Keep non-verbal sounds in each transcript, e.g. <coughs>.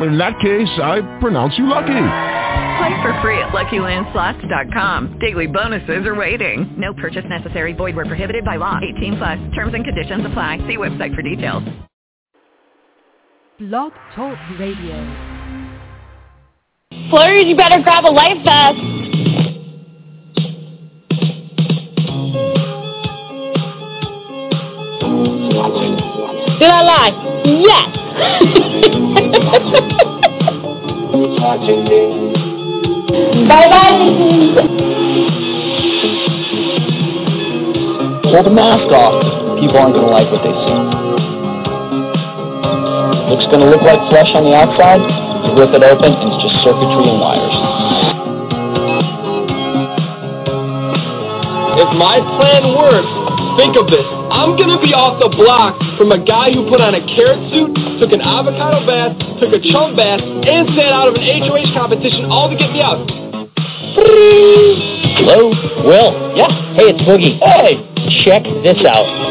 In that case, I pronounce you lucky. Play for free at LuckyLandSlots.com. Daily bonuses are waiting. No purchase necessary. Void where prohibited by law. 18 plus. Terms and conditions apply. See website for details. Blog Talk Radio. Flurries, you better grab a life vest. Did I lie? Yes. <laughs> bye bye. Pull the mask off. People aren't going to like what they see. Looks going to look like flesh on the outside. You rip it open, and it's just circuitry and wires. If my plan works, think of this. I'm gonna be off the block from a guy who put on a carrot suit, took an avocado bath, took a chum bath, and sat out of an HOH competition all to get me out. Hello? Will? Yeah. Hey, it's Boogie. Hey! Check this out.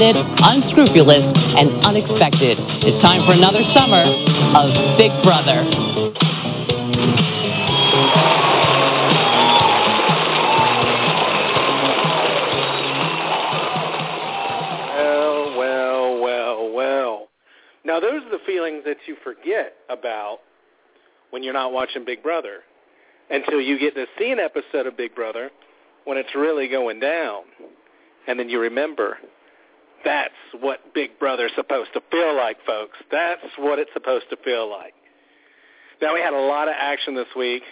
Underhanded, unscrupulous, and unexpected. It's time for another summer of Big Brother. Well, well, well, well. Now, those are the feelings that you forget about when you're not watching Big Brother until you get to see an episode of Big Brother when it's really going down. And then you remember that's what Big Brother's supposed to feel like, folks. That's what it's supposed to feel like. Now, we had a lot of action this week,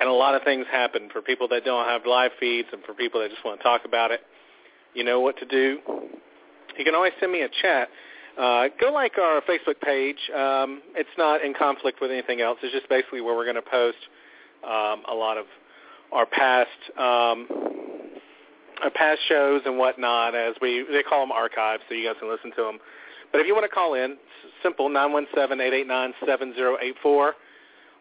and a lot of things happened for people that don't have live feeds and for people that just want to talk about it. You know what to do. You can always send me a chat. Uh, go like our Facebook page. Um, it's not in conflict with anything else. It's just basically where we're going to post um, a lot of our past um, past shows and whatnot. As we they call them archives, so you guys can listen to them. But if you want to call in, simple nine one seven eight eight nine seven zero eight four.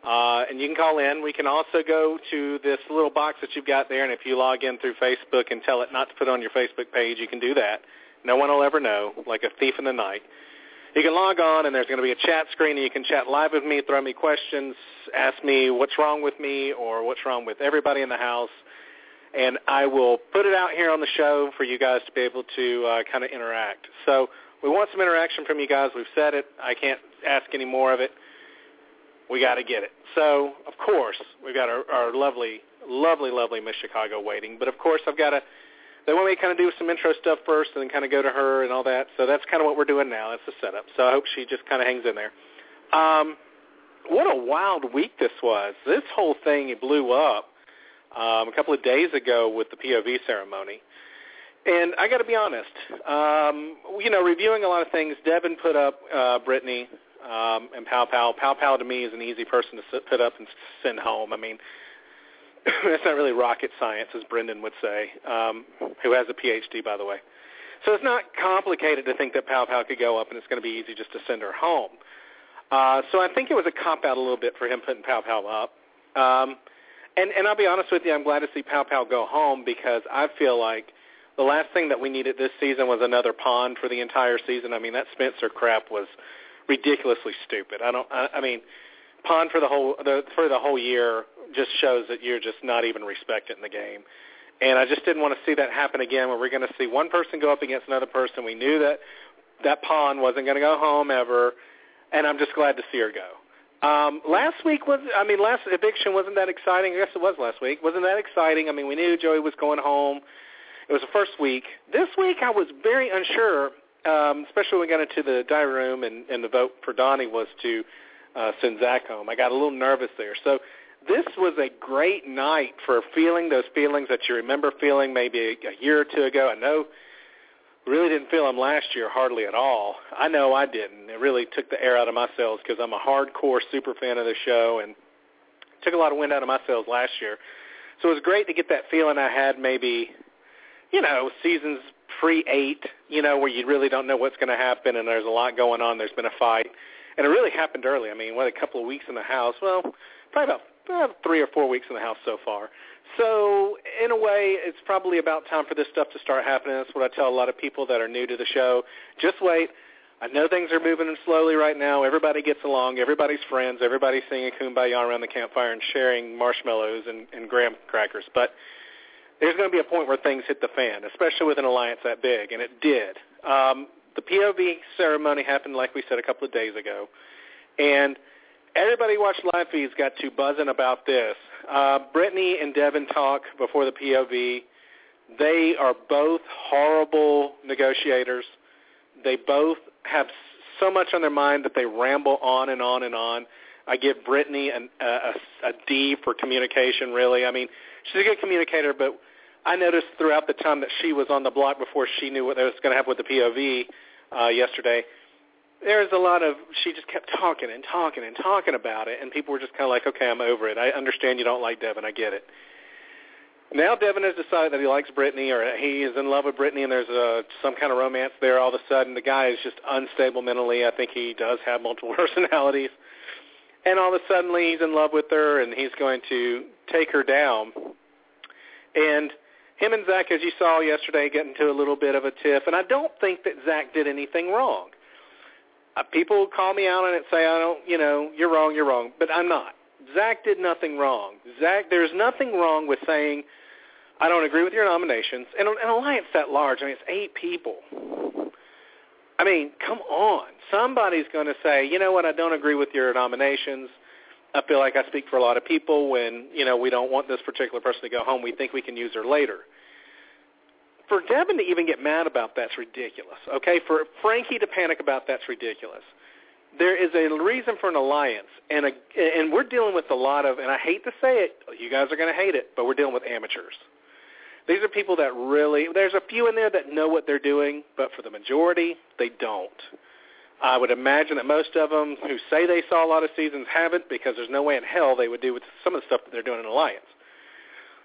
Uh, and you can call in. We can also go to this little box that you've got there, and if you log in through Facebook and tell it not to put on your Facebook page, you can do that. No one will ever know, like a thief in the night. You can log on, and there's going to be a chat screen, and you can chat live with me, throw me questions, ask me what's wrong with me or what's wrong with everybody in the house, and I will put it out here on the show for you guys to be able to uh, kind of interact. So we want some interaction from you guys. We've said it. I can't ask any more of it. We got to get it. So, of course, we've got our, our lovely, lovely, lovely Miss Chicago waiting. But, of course, I've got to they want me to kind of do some intro stuff first and then kind of go to her and all that. So that's kind of what we're doing now. That's the setup. So I hope she just kind of hangs in there. Um, what a wild week this was. This whole thing blew up um, a couple of days ago with the POV ceremony. And I got to be honest, um, you know, reviewing a lot of things, Devin put up uh, Brittany um, and Pow Pow. Pow Pow to me is an easy person to put up and send home. I mean, <coughs> it's not really rocket science, as Brendan would say, um, who has a PhD, by the way. So it's not complicated to think that Pow Pow could go up and it's going to be easy just to send her home. Uh, so I think it was a cop out a little bit for him putting Pow Pow up. Um, and, and I'll be honest with you, I'm glad to see Pow Pow go home because I feel like the last thing that we needed this season was another pawn for the entire season. I mean, that Spencer crap was ridiculously stupid. I don't. I, I mean, pawn for the whole the, for the whole year just shows that you're just not even respected in the game. And I just didn't want to see that happen again where we're going to see one person go up against another person. We knew that that pawn wasn't going to go home ever, and I'm just glad to see her go. Um, last week was, I mean, last eviction wasn't that exciting. I guess it was last week. Wasn't that exciting? I mean, we knew Joey was going home. It was the first week. This week I was very unsure, um, especially when we got into the diary room and, and the vote for Donnie was to uh, send Zach home. I got a little nervous there. So this was a great night for feeling those feelings that you remember feeling maybe a, a year or two ago. I know Really didn't feel them last year hardly at all. I know I didn't. It really took the air out of my sails because I'm a hardcore super fan of the show and took a lot of wind out of my sails last year. So it was great to get that feeling I had maybe, you know, seasons pre-eight, you know, where you really don't know what's going to happen and there's a lot going on. There's been a fight. And it really happened early. I mean, what, a couple of weeks in the house? Well, probably about, about three or four weeks in the house so far. So in a way, it's probably about time for this stuff to start happening. That's what I tell a lot of people that are new to the show. Just wait. I know things are moving slowly right now. Everybody gets along. Everybody's friends. Everybody's singing kumbaya around the campfire and sharing marshmallows and, and graham crackers. But there's going to be a point where things hit the fan, especially with an alliance that big, and it did. Um, the POV ceremony happened, like we said, a couple of days ago, and everybody watched live feeds got to buzzing about this. Uh, Brittany and Devin talk before the POV. They are both horrible negotiators. They both have so much on their mind that they ramble on and on and on. I give Brittany an, a, a, a D for communication, really. I mean, she's a good communicator, but I noticed throughout the time that she was on the block before she knew what was going to happen with the POV uh, yesterday, there was a lot of she just kept talking and talking and talking about it, and people were just kind of like, okay, I'm over it. I understand you don't like Devin. I get it. Now Devin has decided that he likes Brittany, or he is in love with Brittany, and there's a, some kind of romance there. All of a sudden, the guy is just unstable mentally. I think he does have multiple <laughs> personalities, and all of a sudden, he's in love with her, and he's going to take her down. And him and Zach, as you saw yesterday, get into a little bit of a tiff, and I don't think that Zach did anything wrong. Uh, people call me out on it, say I don't, you know, you're wrong, you're wrong, but I'm not. Zach did nothing wrong. Zach, there's nothing wrong with saying I don't agree with your nominations. And an alliance that large, I mean, it's eight people. I mean, come on. Somebody's going to say, you know what, I don't agree with your nominations. I feel like I speak for a lot of people when, you know, we don't want this particular person to go home. We think we can use her later. For Devin to even get mad about that's ridiculous. Okay, for Frankie to panic about that's ridiculous. There is a reason for an alliance, and a, and we're dealing with a lot of, and I hate to say it, you guys are going to hate it, but we're dealing with amateurs. These are people that really, there's a few in there that know what they're doing, but for the majority, they don't. I would imagine that most of them who say they saw a lot of seasons haven't because there's no way in hell they would do with some of the stuff that they're doing in Alliance.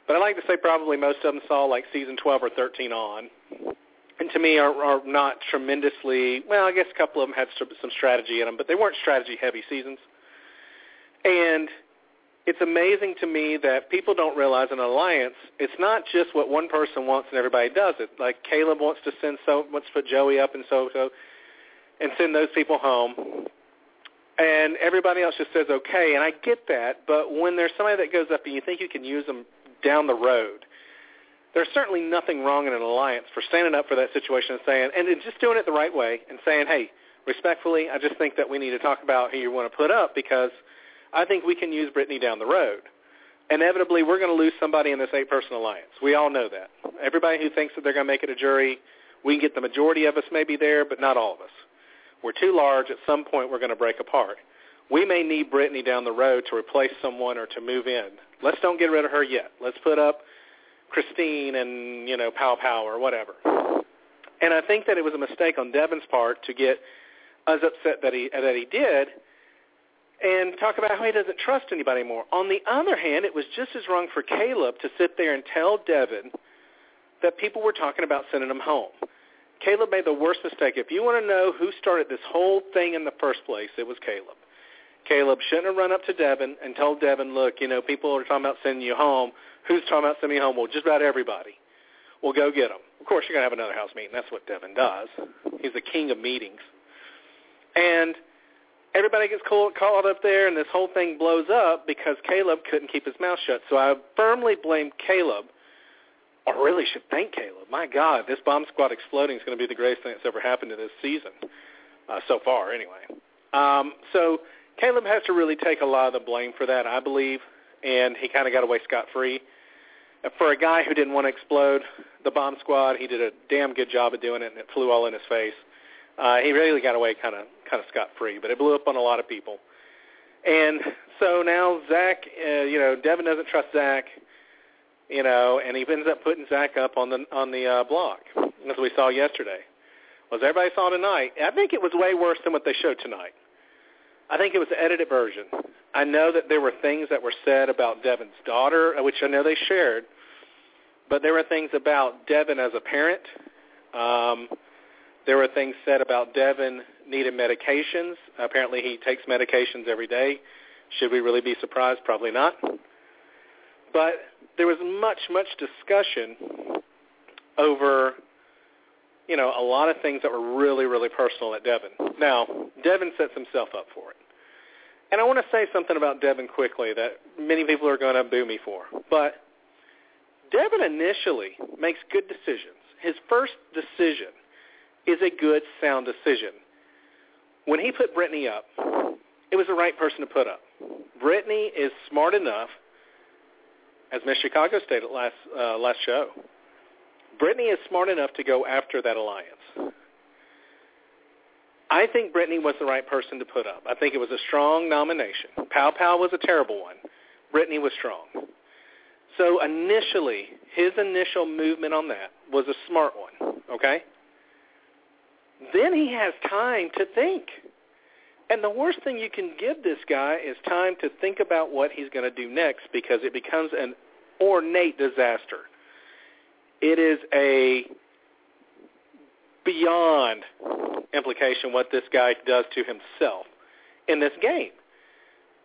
But I like to say probably most of them saw like season 12 or 13 on. And to me are, are not tremendously, well, I guess a couple of them had some strategy in them, but they weren't strategy-heavy seasons. And it's amazing to me that people don't realize an alliance, it's not just what one person wants and everybody does it. Like Caleb wants to send so wants to put Joey up and so so and send those people home. And everybody else just says okay, and I get that, but when there's somebody that goes up and you think you can use them down the road, there's certainly nothing wrong in an alliance for standing up for that situation and saying and just doing it the right way and saying, Hey, respectfully, I just think that we need to talk about who you want to put up because – I think we can use Brittany down the road. Inevitably, we're going to lose somebody in this eight-person alliance. We all know that. Everybody who thinks that they're going to make it a jury, we can get the majority of us maybe there, but not all of us. We're too large. At some point, we're going to break apart. We may need Brittany down the road to replace someone or to move in. Let's don't get rid of her yet. Let's put up Christine and, you know, Pow Pow or whatever. And I think that it was a mistake on Devin's part to get as upset that he that he did and talk about how he doesn't trust anybody more. On the other hand, it was just as wrong for Caleb to sit there and tell Devin that people were talking about sending him home. Caleb made the worst mistake. If you want to know who started this whole thing in the first place, it was Caleb. Caleb shouldn't have run up to Devin and told Devin, look, you know, people are talking about sending you home. Who's talking about sending me home? Well, just about everybody. Well, go get them. Of course, you're going to have another house meeting. That's what Devin does. He's the king of meetings. And – everybody gets called up there, and this whole thing blows up because Caleb couldn't keep his mouth shut. So I firmly blame Caleb, or really should thank Caleb. My God, this bomb squad exploding is going to be the greatest thing that's ever happened to this season, uh, so far anyway. Um, so Caleb has to really take a lot of the blame for that, I believe, and he kind of got away scot-free. For a guy who didn't want to explode the bomb squad, he did a damn good job of doing it, and it flew all in his face. Uh, he really got away kind of kind of scot free, but it blew up on a lot of people. And so now Zach, uh, you know, Devin doesn't trust Zach, you know, and he ends up putting Zach up on the on the uh, block. as we saw yesterday. Was everybody saw tonight? I think it was way worse than what they showed tonight. I think it was the edited version. I know that there were things that were said about Devin's daughter, which I know they shared, but there were things about Devin as a parent. Um, there were things said about Devin needing medications. Apparently he takes medications every day. Should we really be surprised? Probably not. But there was much, much discussion over, you know, a lot of things that were really, really personal at Devin. Now, Devin sets himself up for it. And I want to say something about Devin quickly that many people are going to boo me for. But Devin initially makes good decisions. His first decision is a good, sound decision. When he put Brittany up, it was the right person to put up. Brittany is smart enough, as Miss Chicago stated last uh, last show. Brittany is smart enough to go after that alliance. I think Brittany was the right person to put up. I think it was a strong nomination. Pow Pow was a terrible one. Brittany was strong. So initially, his initial movement on that was a smart one, okay? Then he has time to think. And the worst thing you can give this guy is time to think about what he's going to do next because it becomes an ornate disaster. It is a beyond implication what this guy does to himself in this game.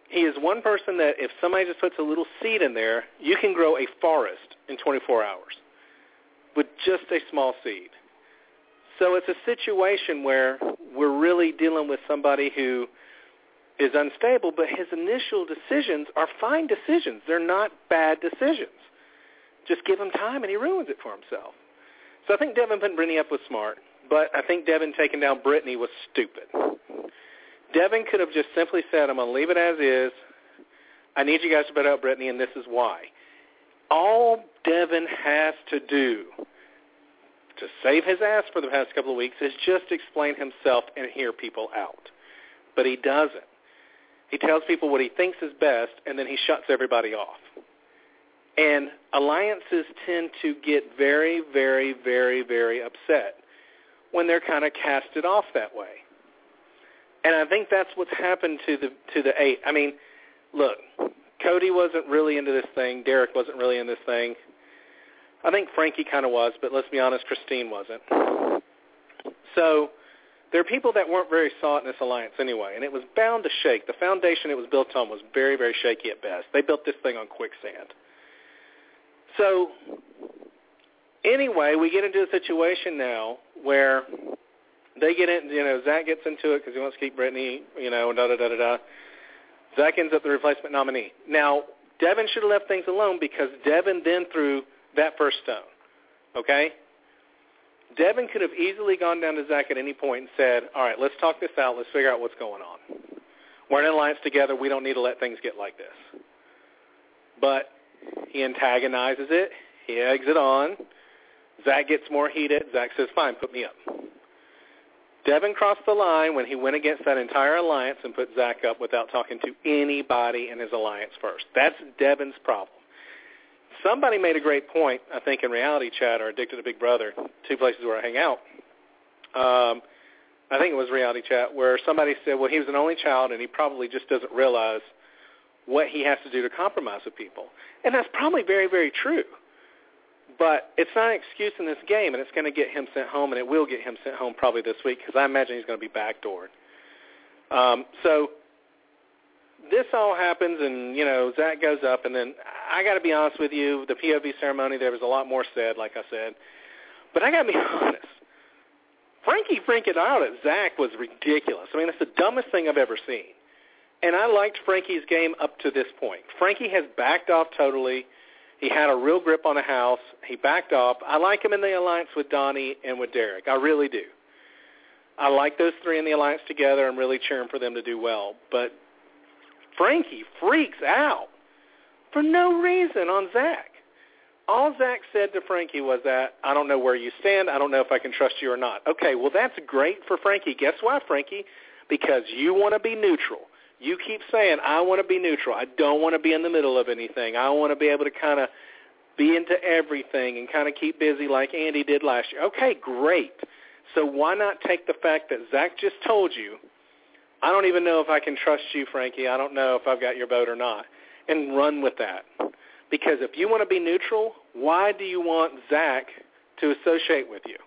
He is one person that if somebody just puts a little seed in there, you can grow a forest in 24 hours with just a small seed. So it's a situation where we're really dealing with somebody who is unstable, but his initial decisions are fine decisions. They're not bad decisions. Just give him time and he ruins it for himself. So I think Devin putting Brittany up was smart, but I think Devin taking down Brittany was stupid. Devin could have just simply said, I'm going to leave it as is. I need you guys to put out Brittany, and this is why. All Devin has to do to save his ass for the past couple of weeks is just explain himself and hear people out. But he doesn't. He tells people what he thinks is best, and then he shuts everybody off. And alliances tend to get very, very, very, very upset when they're kind of casted off that way. And I think that's what's happened to the to the eight. I mean, look, Cody wasn't really into this thing. Derrick wasn't really in this thing. I think Frankie kind of was, but let's be honest, Christine wasn't. So there are people that weren't very sought in this alliance anyway, and it was bound to shake. The foundation it was built on was very, very shaky at best. They built this thing on quicksand. So anyway, we get into a situation now where they get in, you know, Zach gets into it because he wants to keep Brittany, you know, da da da da da. Zach ends up the replacement nominee. Now, Devin should have left things alone because Devin then threw that first stone. Okay? Devin could have easily gone down to Zach at any point and said, all right, let's talk this out. Let's figure out what's going on. We're in an alliance together. We don't need to let things get like this. But he antagonizes it. He eggs it on. Zach gets more heated. Zach says, fine, put me up. Devin crossed the line when he went against that entire alliance and put Zach up without talking to anybody in his alliance first. That's Devin's problem. Somebody made a great point, I think, in Reality Chat or Addicted to Big Brother, two places where I hang out. Um, I think it was Reality Chat, where somebody said, well, he was an only child and he probably just doesn't realize what he has to do to compromise with people. And that's probably very, very true. But it's not an excuse in this game, and it's going to get him sent home, and it will get him sent home probably this week because I imagine he's going to be backdoored. Um, so this all happens, and you know Zach goes up, and then I got to be honest with you, the POV ceremony there was a lot more said, like I said, but I got to be <laughs> honest. Frankie freaking out at Zach was ridiculous. I mean, it's the dumbest thing I've ever seen. And I liked Frankie's game up to this point. Frankie has backed off totally. He had a real grip on the house. He backed off. I like him in the alliance with Donnie and with Derrick. I really do. I like those three in the alliance together. I'm really cheering for them to do well. But Frankie freaks out for no reason on Zach. All Zach said to Frankie was that, I don't know where you stand. I don't know if I can trust you or not. Okay, well, that's great for Frankie. Guess why, Frankie? Because you want to be neutral you keep saying, I want to be neutral. I don't want to be in the middle of anything. I want to be able to kind of be into everything and kind of keep busy like Andy did last year. Okay, great. So why not take the fact that Zach just told you, I don't even know if I can trust you, Frankie. I don't know if I've got your vote or not, and run with that. Because if you want to be neutral, why do you want Zach to associate with you?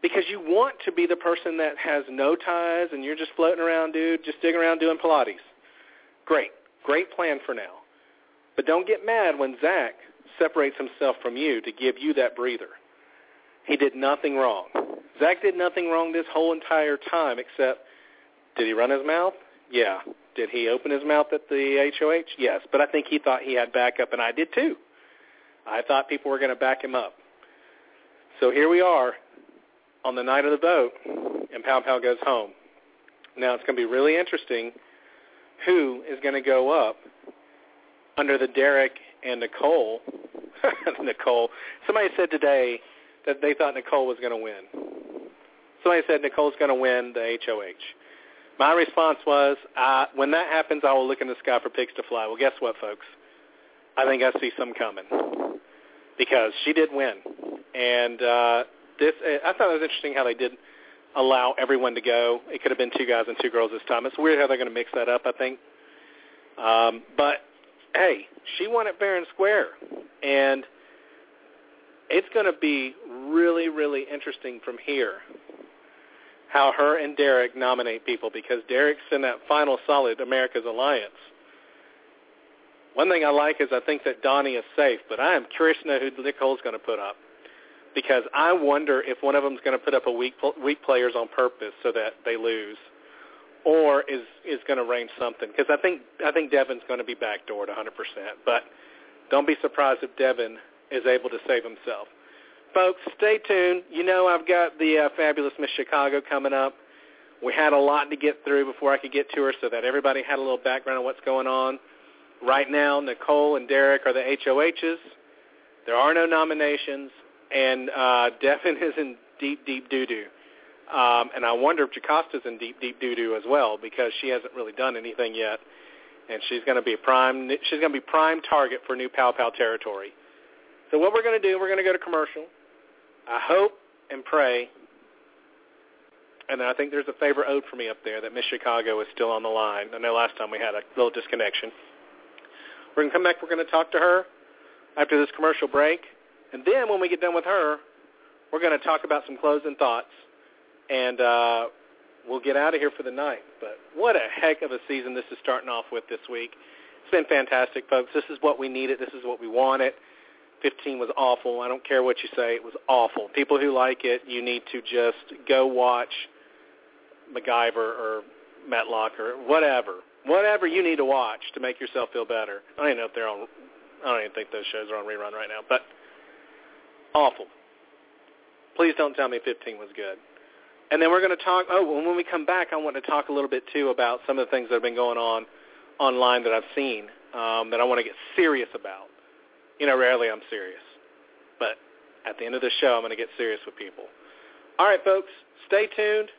Because you want to be the person that has no ties and you're just floating around, dude, just digging around doing Pilates. Great. Great plan for now. But don't get mad when Zach separates himself from you to give you that breather. He did nothing wrong. Zach did nothing wrong this whole entire time except did he run his mouth? Yeah. Did he open his mouth at the HOH? Yes. But I think he thought he had backup, and I did too. I thought people were going to back him up. So here we are on the night of the vote, and Pow Pow goes home. Now it's going to be really interesting who is going to go up under the Derrick and Nicole. <laughs> Nicole. Somebody said today that they thought Nicole was going to win. Somebody said Nicole's going to win the HOH. My response was, uh, when that happens, I will look in the sky for pigs to fly. Well, guess what, folks? I think I see some coming because she did win, and uh, this I thought it was interesting how they did allow everyone to go. It could have been two guys and two girls this time. It's weird how they're going to mix that up. I think, um, but hey, she won it fair and square, and it's going to be really, really interesting from here how her and Derrick nominate people because Derrick's in that final solid America's Alliance. One thing I like is I think that Donnie is safe, but I am curious to know who Nicole's going to put up because I wonder if one of them is going to put up a weak weak players on purpose so that they lose, or is is going to range something. Because I think I think Devin's going to be backdoored 100%. But don't be surprised if Devin is able to save himself. Folks, stay tuned. You know I've got the uh, fabulous Miss Chicago coming up. We had a lot to get through before I could get to her, so that everybody had a little background on what's going on. Right now, Nicole and Derrick are the HOHs. There are no nominations and uh, Devin is in deep, deep doo-doo. Um, and I wonder if Jocasta's in deep, deep doo-doo as well because she hasn't really done anything yet, and she's going to be prime. She's going to be prime target for new Pow Pow territory. So what we're going to do, we're going to go to commercial. I hope and pray, and I think there's a favorite ode for me up there that Miss Chicago is still on the line. I know last time we had a little disconnection. We're going to come back. We're going to talk to her after this commercial break. And then when we get done with her, we're going to talk about some closing thoughts, and uh, we'll get out of here for the night. But what a heck of a season this is starting off with this week. It's been fantastic, folks. This is what we needed. This is what we wanted. 15 was awful. I don't care what you say. It was awful. People who like it, you need to just go watch MacGyver or Matlock or whatever. Whatever you need to watch to make yourself feel better. I don't even know if they're on. I don't even think those shows are on rerun right now. But Awful. Please don't tell me 15 was good. And then we're going to talk. Oh, when we come back, I want to talk a little bit too about some of the things that have been going on online that I've seen um, that I want to get serious about. You know, rarely I'm serious, but at the end of the show, I'm going to get serious with people. All right, folks, stay tuned.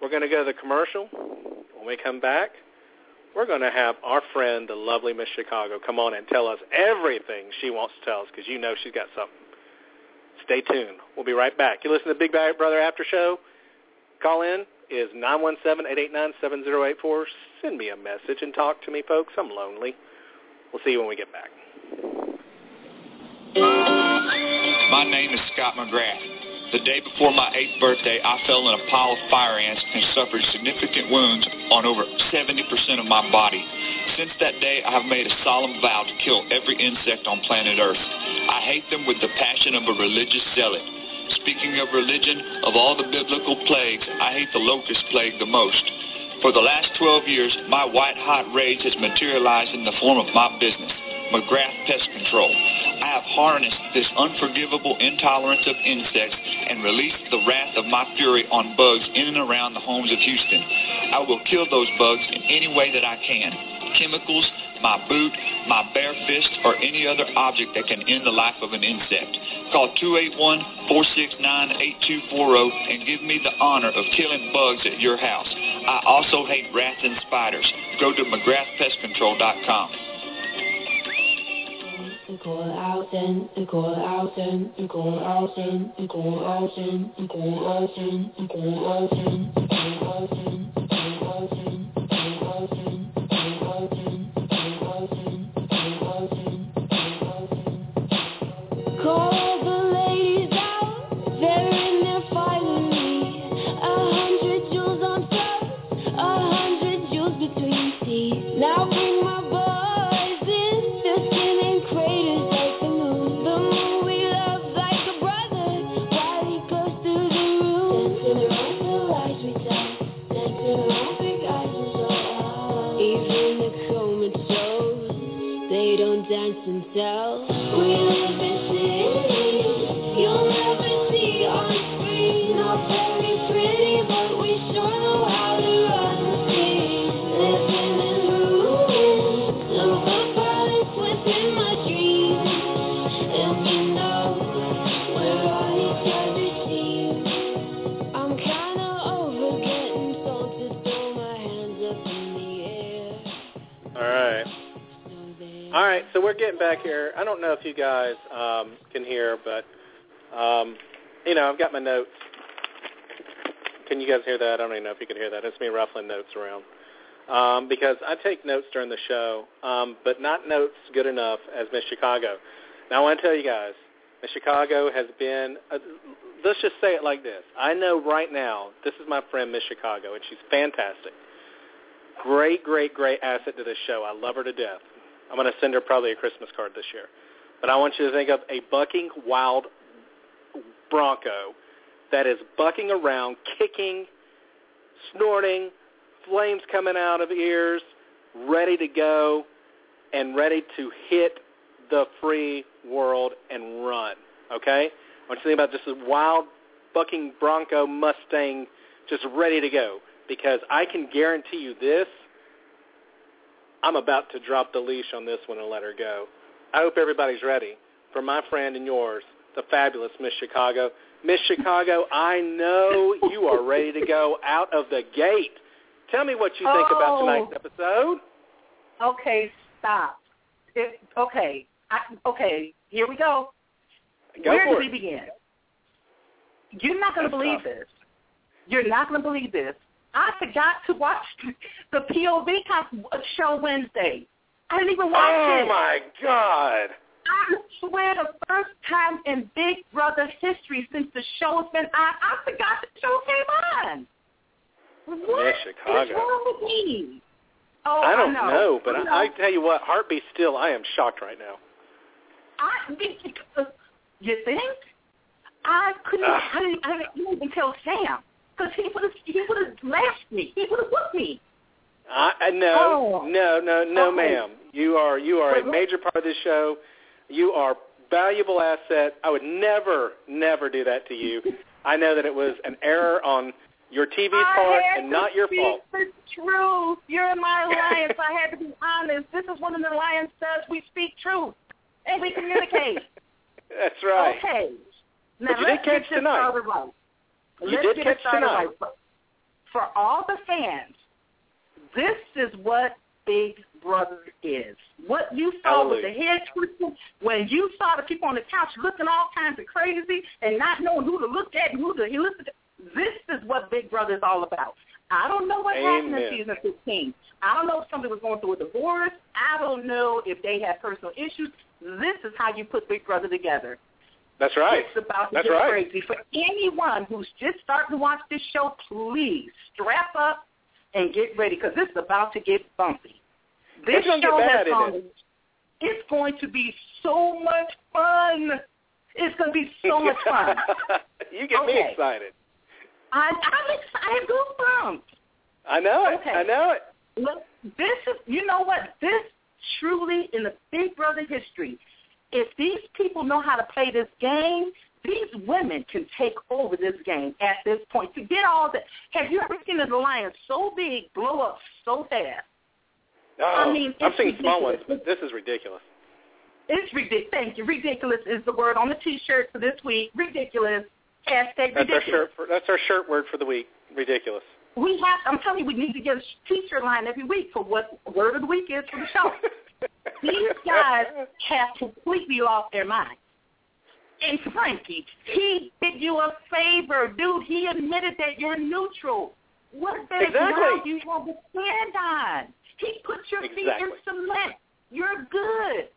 We're going to go to the commercial. When we come back, we're going to have our friend, the lovely Miss Chicago, come on and tell us everything she wants to tell us because you know she's got something. Stay tuned. We'll be right back. You listen to Big Brother After Show. Call in is 917-889-7084. Send me a message and talk to me, folks. I'm lonely. We'll see you when we get back. My name is Scott McGrath. The day before my eighth birthday, I fell in a pile of fire ants and suffered significant wounds on over 70% of my body. Since that day, I have made a solemn vow to kill every insect on planet Earth. I hate them with the passion of a religious zealot. Speaking of religion, of all the biblical plagues, I hate the locust plague the most. For the last 12 years, my white-hot rage has materialized in the form of my business. McGrath Pest Control. I have harnessed this unforgivable intolerance of insects and released the wrath of my fury on bugs in and around the homes of Houston. I will kill those bugs in any way that I can. Chemicals, my boot, my bare fist, or any other object that can end the life of an insect. Call 281-469-8240 and give me the honor of killing bugs at your house. I also hate rats and spiders. Go to McGrathPestControl.com. and call out then, and call out then, and call out then, and call out then, and call out then, and call out then, and call out then, and call out then, and call out then, and call out then, and call out then, and call out then, and call out then. Call the ladies go getting back here. I don't know if you guys um, can hear, but um, you know, I've got my notes. Can you guys hear that? I don't even know if you can hear that. It's me ruffling notes around um, because I take notes during the show, um, but not notes good enough as Miss Chicago. Now I want to tell you guys, Miss Chicago has been. Uh, let's just say it like this. I know right now this is my friend Miss Chicago, and she's fantastic. Great, great, great asset to this show. I love her to death. I'm going to send her probably a Christmas card this year. But I want you to think of a bucking wild bronco that is bucking around, kicking, snorting, flames coming out of ears, ready to go, and ready to hit the free world and run. Okay? I want you to think about just a wild bucking bronco Mustang just ready to go. Because I can guarantee you this, I'm about to drop the leash on this one and let her go. I hope everybody's ready for my friend and yours, the fabulous Miss Chicago. Miss Chicago, I know you are ready to go out of the gate. Tell me what you think about Oh. tonight's episode. Okay, stop. It, okay, I, okay, here we go. Go Where do we begin? You're not going to believe this. You're not going to believe this. I forgot to watch the POV show Wednesday. I didn't even watch Oh it. Oh my God. I swear the first time in Big Brother history since the show's been on, I forgot the show came on. What is wrong with me? Oh, I don't know. know, but I, know. I, I tell you what, heartbeat still, I am shocked right now. I, uh, you think? I couldn't. I didn't, I didn't even tell Sam because he would have. He would have lashed me. He would have whooped me. I, I no, Oh. no, no, no, Okay. ma'am. You are you are a major part of this show. You are valuable asset. I would never, never do that to you. <laughs> I know that it was an error on your TV's part and not your speak fault. The truth. You're in my alliance. I had to be honest. This is what an alliance does. We speak truth and we communicate. <laughs> That's right. Okay. Now But you did catch tonight. You let's did get catch it started tonight. right. For, all the fans, this is what Big Brother is. What you saw with the head twisting, when you saw the people on the couch looking all kinds of crazy and not knowing who to look at and who to listen to, this is what Big Brother is all about. I don't know what happened in season 15. I don't know if somebody was going through a divorce. I don't know if they had personal issues. This is how you put Big Brother together. That's right. It's about to That's get right. crazy. For anyone who's just starting to watch this show, please strap up and get ready because this is about to get bumpy. This It's gonna get show has isn't it? It's going to be so much fun. It's going to be so <laughs> much fun. you get me excited. I, I'm excited. Goosebumps. I know it. Okay. I know it. Look, this is, you know what? This truly, in the Big Brother history, if these people know how to play this game, these women can take over this game at this point. To get all that, have you ever seen an alliance so big blow up so fast? Oh, I mean, I've seen small ones, but this is ridiculous. It's ridiculous. Thank you. Ridiculous is the word on the T-shirt for this week. Ridiculous. Hashtag That's our ridiculous. shirt. For, that's our shirt word for the week. Ridiculous. We have. I'm telling you, we need to get a T-shirt line every week for what word of the week is for the show. <laughs> These guys have completely lost their mind. And Frankie, he did you a favor, dude. He admitted that you're neutral. What the Exactly. do you have to stand on? He put your feet in cement. You're good.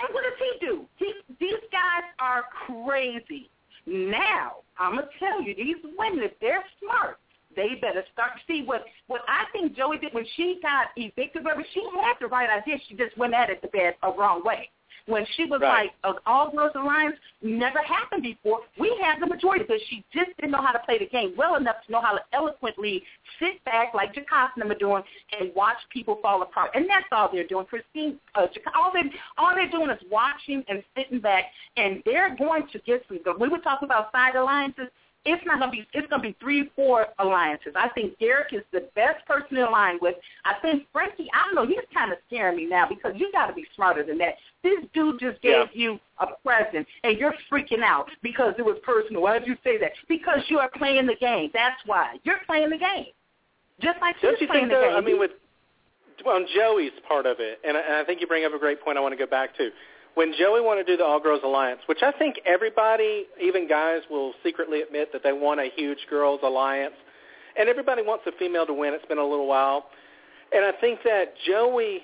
And what does he do? He, these guys are crazy. Now, I'm gonna tell you, these women, if they're smart, they better start. See what what I think Joey did when she got evicted. Remember, she had the right idea. She just went at it the bad a wrong way. When she was Right. like, uh, all girls alliance never happened before. We had the majority because she just didn't know how to play the game well enough to know how to eloquently sit back like them are doing and watch people fall apart. And that's all they're doing. Christine, uh, Jac- all they all they're doing is watching and sitting back, and they're going to get some. We were talking about side alliances. It's not gonna be. It's gonna be three, four alliances. I think Derrick is the best person to align with. I think Frankie. I don't know. He's kind of scaring me now because you got to be smarter than that. This dude just gave Yeah. you a present, and you're freaking out because it was personal. Why did you say that? Because you are playing the game. That's why you're playing the game. Just like Don't you playing think, the though, game. I mean, with on Joey's part of it, and I, and I think you bring up a great point I want to go back to. When Joey wanted to do the All Girls Alliance, which I think everybody, even guys, will secretly admit that they want a huge girls alliance, and everybody wants a female to win. It's been a little while, and I think that Joey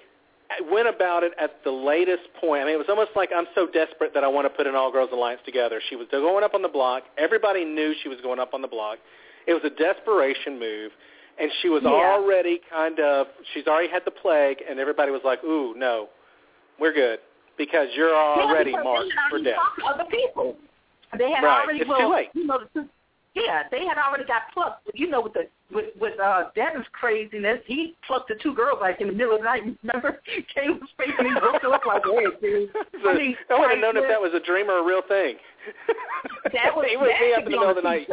went about it at the latest point. I mean, it was almost like I'm so desperate that I want to put an all girls alliance together. She was going up on the block. Everybody knew she was going up on the block. It was a desperation move, and she was Yeah. already kind of she's already had the plague, and everybody was like, "Ooh, no, we're good because you're already yeah, marked for death." other people. They had Right. already It's well, too late. you know, the, yeah, they had already got plucked. You know, with the with with uh Devin's craziness, he plucked the two girls like in the middle of the night. <laughs> Remember, Caleb's face and he woke up like, "Hey, dude." <laughs> So, I mean, I would have known if that was a dream or a real thing. <laughs> That was he was that me up in the middle of the night.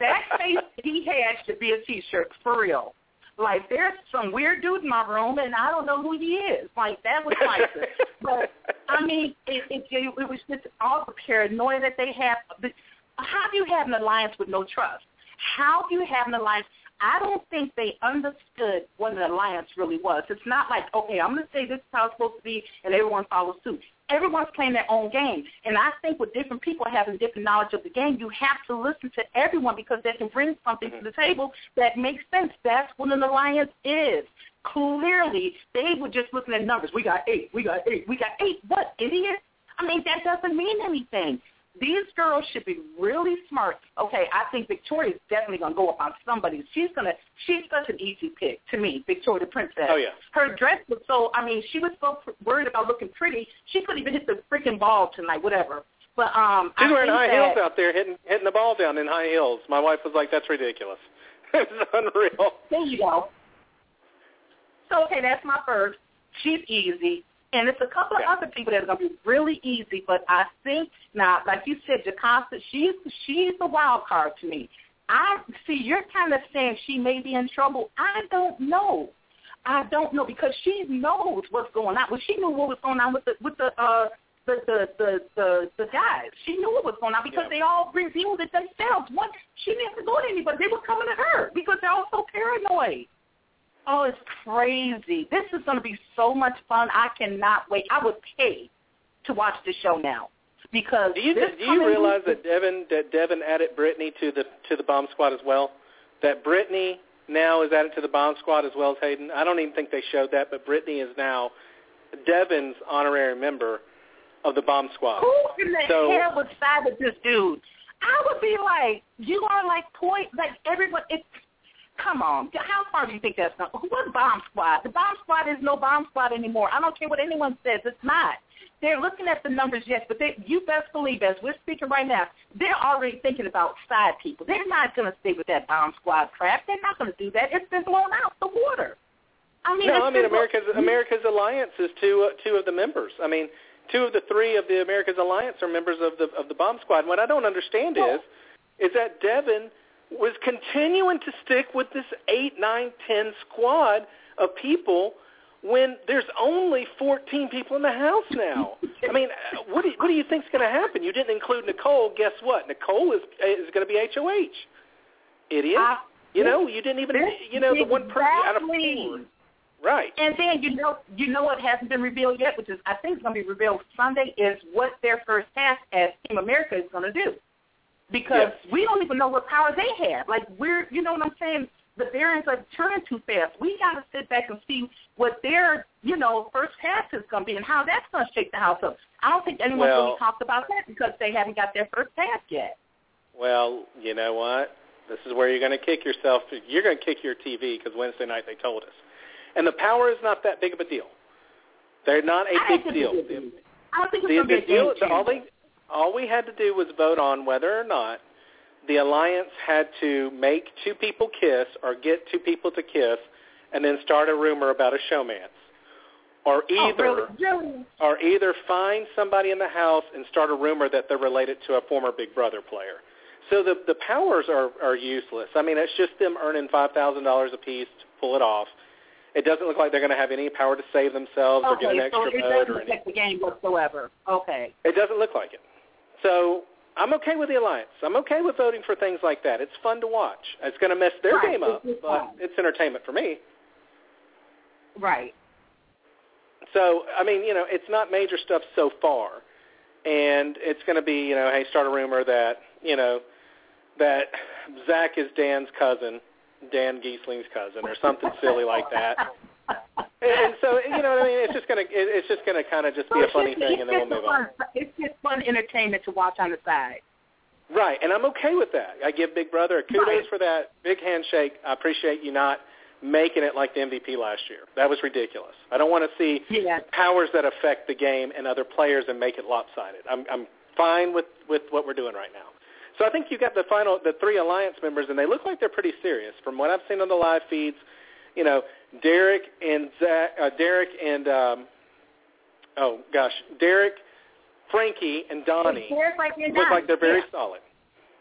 that face he had should be a T-shirt for real. Like there's some weird dude in my room, and I don't know who he is. Like that was priceless. <laughs> but I mean, it, it it was just all the paranoia that they have. How do you have an alliance with no trust? How do you have an alliance? I don't think they understood what an alliance really was. It's not like, okay, I'm going to say this is how it's supposed to be, and everyone follows suit. Everyone's playing their own game. And I think with different people having different knowledge of the game, you have to listen to everyone because they can bring something to the mm-hmm. table that makes sense. That's what an alliance is. Clearly, they were just looking at numbers. We got eight. We got eight. We got eight. What, idiot? I mean, that doesn't mean anything. These girls should be really smart. Okay, I think Victoria's definitely gonna go up on somebody. She's gonna. She's such an easy pick to me, Victoria the Princess. Oh, yeah. Her dress was so. I mean, she was so pr- worried about looking pretty. She couldn't even hit the freaking ball tonight. Whatever. But um, She's I wearing high that, heels out there, hitting hitting the ball down in high heels. My wife was like, "That's ridiculous." <laughs> it's unreal. There you go. So okay, that's my first. She's easy. And it's a couple of other people that are going to be really easy, but I think now, like you said, Jocasta, she's she's the wild card to me. I see you're kind of saying she may be in trouble. I don't know. I don't know because she knows what's going on. Well, she knew what was going on with the with the uh the the the the, the guys. She knew what was going on because they all revealed it themselves. What she didn't have to go to anybody. They were coming to her because they're all so paranoid. Oh, it's crazy. This is going to be so much fun. I cannot wait. I would pay to watch the show now because Do you do you realize that Devin that Devin added Brittany to the to the bomb squad as well? That Brittany now is added to the bomb squad as well as Hayden. I don't even think they showed that, but Brittany is now Devin's honorary member of the bomb squad. Who in the So- hell would side with this dude? I would be like, you are like point, like everyone. It's come on. How far do you think that's going? What bomb squad? The bomb squad is no bomb squad anymore. I don't care what anyone says. It's not. They're looking at the numbers, yes, but they, you best believe, as we're speaking right now, they're already thinking about side people. They're not going to stay with that bomb squad crap. They're not going to do that. It's been blown out the water. I mean, no, I mean America's America's alliance is two uh, two of the members. I mean, two of the three of the America's alliance are members of the of the bomb squad. And what I don't understand is is that Devin was continuing to stick with this eight, nine, ten squad of people when there's only 14 people in the house now. I mean, uh, what do you, what do you think's going to happen? You didn't include Nicole. Guess what? Nicole is is going to be HOH. Idiot. I- you know, you didn't even you know the one person out of four. Right. And then you know you know what hasn't been revealed yet, which is I think is going to be revealed Sunday, is what their first task as Team America is going to do. Because Yes. we don't even know what power they have. Like we're, you know what I'm saying? The Barons are turning too fast. We got to sit back and see what their, you know, first pass is going to be and how that's going to shake the house up. I don't think anyone's Well- really talked about that because they haven't got their first pass yet. Well, you know what? This is where you're going to kick yourself. You're going to kick your TV because Wednesday night they told us. And the power is not that big of a deal. They're not a I big deal. big deal. I don't think it's The, going to the be a deal, game all they, all we had to do was vote on whether or not the alliance had to make two people kiss or get two people to kiss, and then start a rumor about a showmance, or Oh, either really? Really? or either find somebody in the house and start a rumor that they're related to a former Big Brother player. So the the powers are are useless. I mean, it's just them earning five thousand dollars a piece to pull it off. It doesn't look like they're going to have any power to save themselves or get an extra so it vote doesn't or anything. the game whatsoever. Okay. It doesn't look like it. So I'm okay with the alliance. I'm okay with voting for things like that. It's fun to watch. It's going to mess their Right, game up, it's but fun. it's entertainment for me. Right. So I mean, you know, it's not major stuff so far, and it's going to be, you know, hey, start a rumor that you know that Zach is Dan's cousin, Dan Gheesling's cousin, or something silly like that. <laughs> And so, you know what I mean? It's just gonna, it, it's just gonna kind of just be a funny thing, and then we'll move on. It's just fun entertainment to watch on the side. Right, and I'm okay with that. I give Big Brother a kudos Right. for that big handshake. I appreciate you not making it like the MVP last year. That was ridiculous. I don't want to see Yeah. powers that affect the game and other players and make it lopsided. I'm I'm fine with with what we're doing right now. So I think you got the final the three alliance members and they look like they're pretty serious from what I've seen on the live feeds. You know, Derrick and Zach, uh, Derrick and um, oh gosh, Derrick, Frankie and Donnie like look like they're very yeah. solid.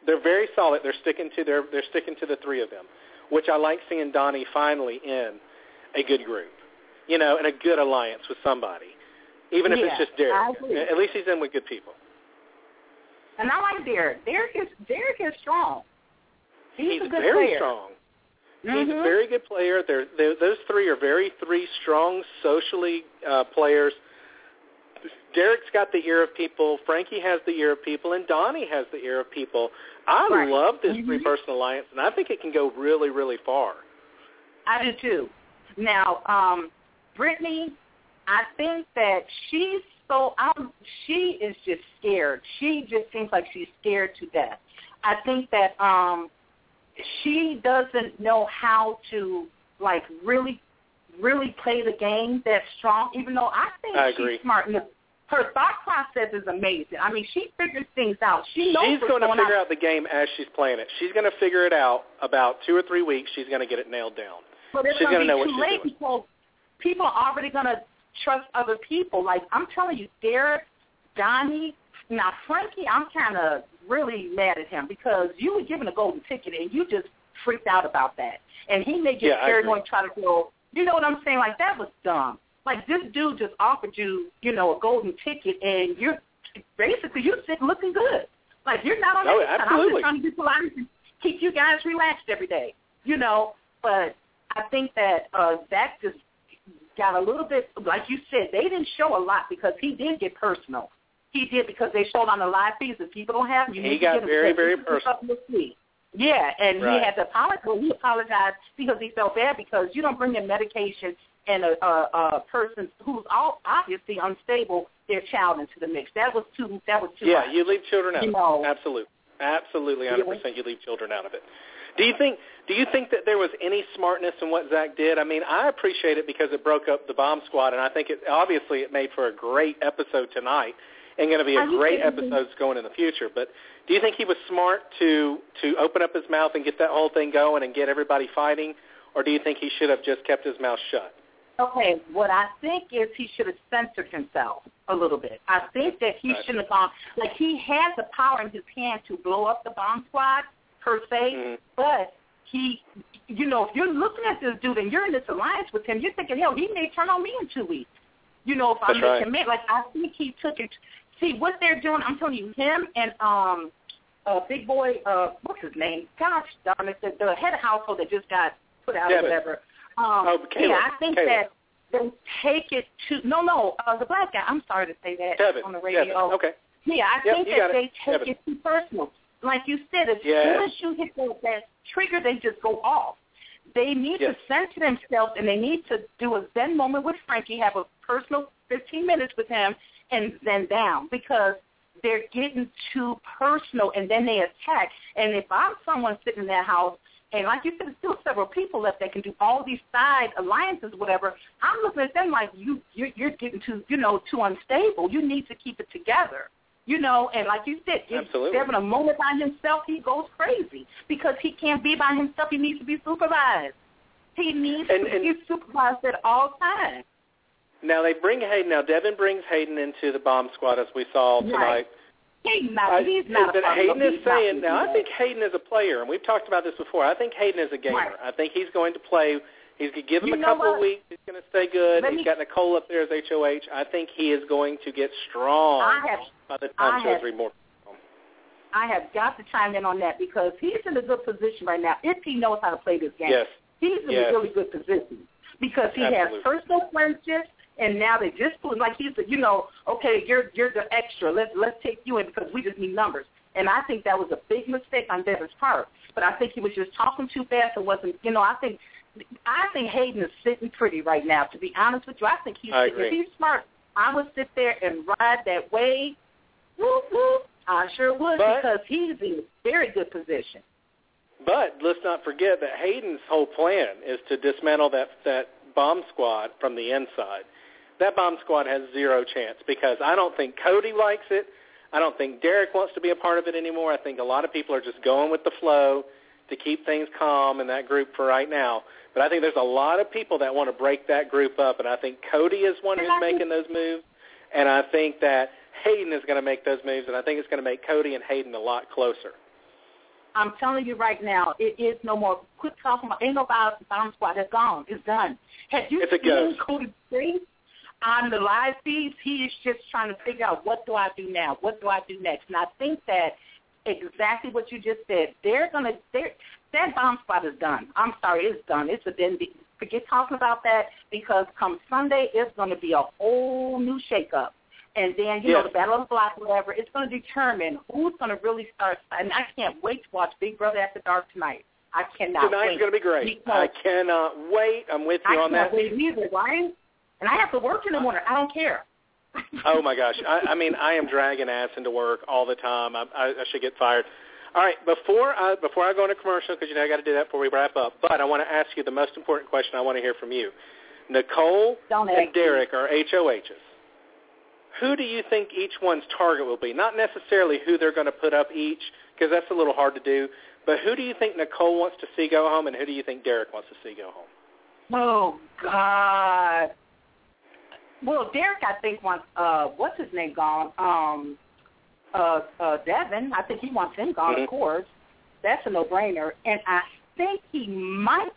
They're very solid. They're sticking to their they're sticking to the three of them, which I like seeing Donnie finally in a good group, you know, in a good alliance with somebody, even if Yeah, it's just Derrick. At least he's in with good people. And I like Derrick. Derrick is Derrick is strong. He's, a good very player. strong. He's Mhm. a very good player. They're, they're, those three are very three strong socially uh, players. Derrick's got the ear of people. Frankie has the ear of people, and Donnie has the ear of people. I Right. love this Mhm. three-person alliance, and I think it can go really, really far. I do too. Now, um, Brittany, I think that she's so um, she is just scared. She just seems like she's scared to death. I think that um, she doesn't know how to like really, really play the game that strong. Even though I think I she's agree. smart. And her thought process is amazing. I mean, she figures things out. She knows She's what's going to figure on. out the game as she's playing it. She's going to figure it out about two or three weeks. She's going to get it nailed down. But it's She's going to know be what too she's late doing. because people are already going to trust other people. Like I'm telling you, Derrick, Donnie, now Frankie, I'm kind of really mad at him because you were given a golden ticket and you just freaked out about that. And he may get Yeah, paranoid try to go, you know what I'm saying? Like that was dumb. Like this dude just offered you, you know, a golden ticket and you're basically you're sitting looking good. Like you're not on Oh, that. I'm just trying to be polite and keep you guys relaxed every day. You know, but I think that uh Zach just got a little bit like you said, they didn't show a lot because he did get personal. He did because they showed on the live feeds and people don't have. You He need to got get very, very personal. Yeah, and Right. he had to apologize. Well, he apologized because he felt bad because you don't bring in medication and a, a, a person who's all obviously unstable, their child into the mix. That was too. That was too. Yeah, much. you leave children out. You of know. it. Absolutely, absolutely, hundred percent. You leave children out of it. Do you think? Do you think that there was any smartness in what Zach did? I mean, I appreciate it because it broke up the bomb squad, and I think it obviously it made for a great episode tonight, and going to be a great episodes going in the future. But do you think he was smart to to open up his mouth and get that whole thing going and get everybody fighting, or do you think he should have just kept his mouth shut? Okay, what I think is he should have censored himself a little bit. I think that he Right. shouldn't have gone like he has the power in his hand to blow up the bomb squad per se, Mhm. but he, you know, if you're looking at this dude and you're in this alliance with him, you're thinking, hell, he may turn on me in two weeks. You know, if I'm That's right. making like I think he took it. See what they're doing. I'm telling you, him and um, uh, big boy, uh, what's his name? Gosh darn it, the, the head of household that just got put out Devin. or whatever. Um, Oh, Caleb. yeah, I think Caleb. that they take it to no, no, uh, the black guy. I'm sorry to say that on the radio. Devin. Okay. Yeah, I Yep, think that it. they take it too personal. Like you said, as Yes. soon as you hit that, that trigger, they just go off. They need Yes. to center themselves, and they need to do a Zen moment with Frankie, have a personal 15 minutes with him, and then down because they're getting too personal, and then they attack. And if I'm someone sitting in that house, and like you said, there's still several people left that can do all these side alliances, whatever. I'm looking at them like you, you're, you're getting too, you know, too unstable. You need to keep it together. You know, and like you said, if Absolutely. Devin a moment by himself, he goes crazy because he can't be by himself. He needs to be supervised. He needs And- to and- be supervised at all times. Now they bring Hayden. Now Devin brings Hayden into the bomb squad as we saw tonight. Right. He's not. I- he's not. but Hayden is saying now. I think Hayden is a player, and we've talked about this before. I think Hayden is a gamer. Right. I think he's going to play. He's going to give him You a couple of weeks. He's going to stay good. Let He's me- got Nicole up there as HOH. I think he is going to get strong I have. by the time or more. I have got to chime in on that because he's in a good position right now if he knows how to play this game. Yes. He's in Yes. a really good position because he Absolutely. has personal friendships, and now they just put like he's you know, okay, you're you're the extra. Let's let's take you in because we just need numbers. And I think that was a big mistake on Devin's part. But I think he was just talking too fast and wasn't, you know, I think I think Hayden is sitting pretty right now. To be honest with you, I think he's I sitting, if he's smart. I would sit there and ride that wave. Whoop, whoop. I sure would But- because he's in a very good position. But let's not forget that Hayden's whole plan is to dismantle that that bomb squad from the inside. That bomb squad has zero chance because I don't think Cody likes it. I don't think Derek wants to be a part of it anymore. I think a lot of people are just going with the flow to keep things calm in that group for right now. But I think there's a lot of people that want to break that group up, and I think Cody is one who's making those moves, and I think that Hayden is going to make those moves, and I think it's going to make Cody and Hayden a lot closer. I'm telling you right now, it is no more. Quit talking about. Ain't no bomb bomb squad. It's gone. It's done. Have you It's a seen ghost. Cody face on the live feeds? He is just trying to figure out what do I do now? What do I do next? And I think that exactly what you just said. They're gonna. They're, that bomb squad is done. I'm sorry, it's done. It's a then. Forget talking about that because come Sunday, it's going to be a whole new shakeup. And then, you know, the Battle of the Block, whatever, it's going to determine who's going to really start. And I can't wait to watch Big Brother After Dark tonight. I cannot Tonight's wait. going to be great. I cannot wait. I'm with you I on can't that. wait either, right? And I have to work in the morning. I don't care. <laughs> Oh my gosh! I, I mean, I am dragging ass into work all the time. I, I, I should get fired. All right, before I before I go into commercial, because you know I got to do that before we wrap up. But I want to ask you the most important question. I want to hear from you. Nicole Don't and Derrick are HOHs. Who do you think each one's target will be? Not necessarily who they're going to put up each, because that's a little hard to do. But who do you think Nicole wants to see go home, and who do you think Derrick wants to see go home? Oh God. Well, Derrick, I think wants uh, what's his name gone? Um, uh, uh, Devin. I think he wants him gone. Mhm. Of course, that's a no-brainer. And I think he might.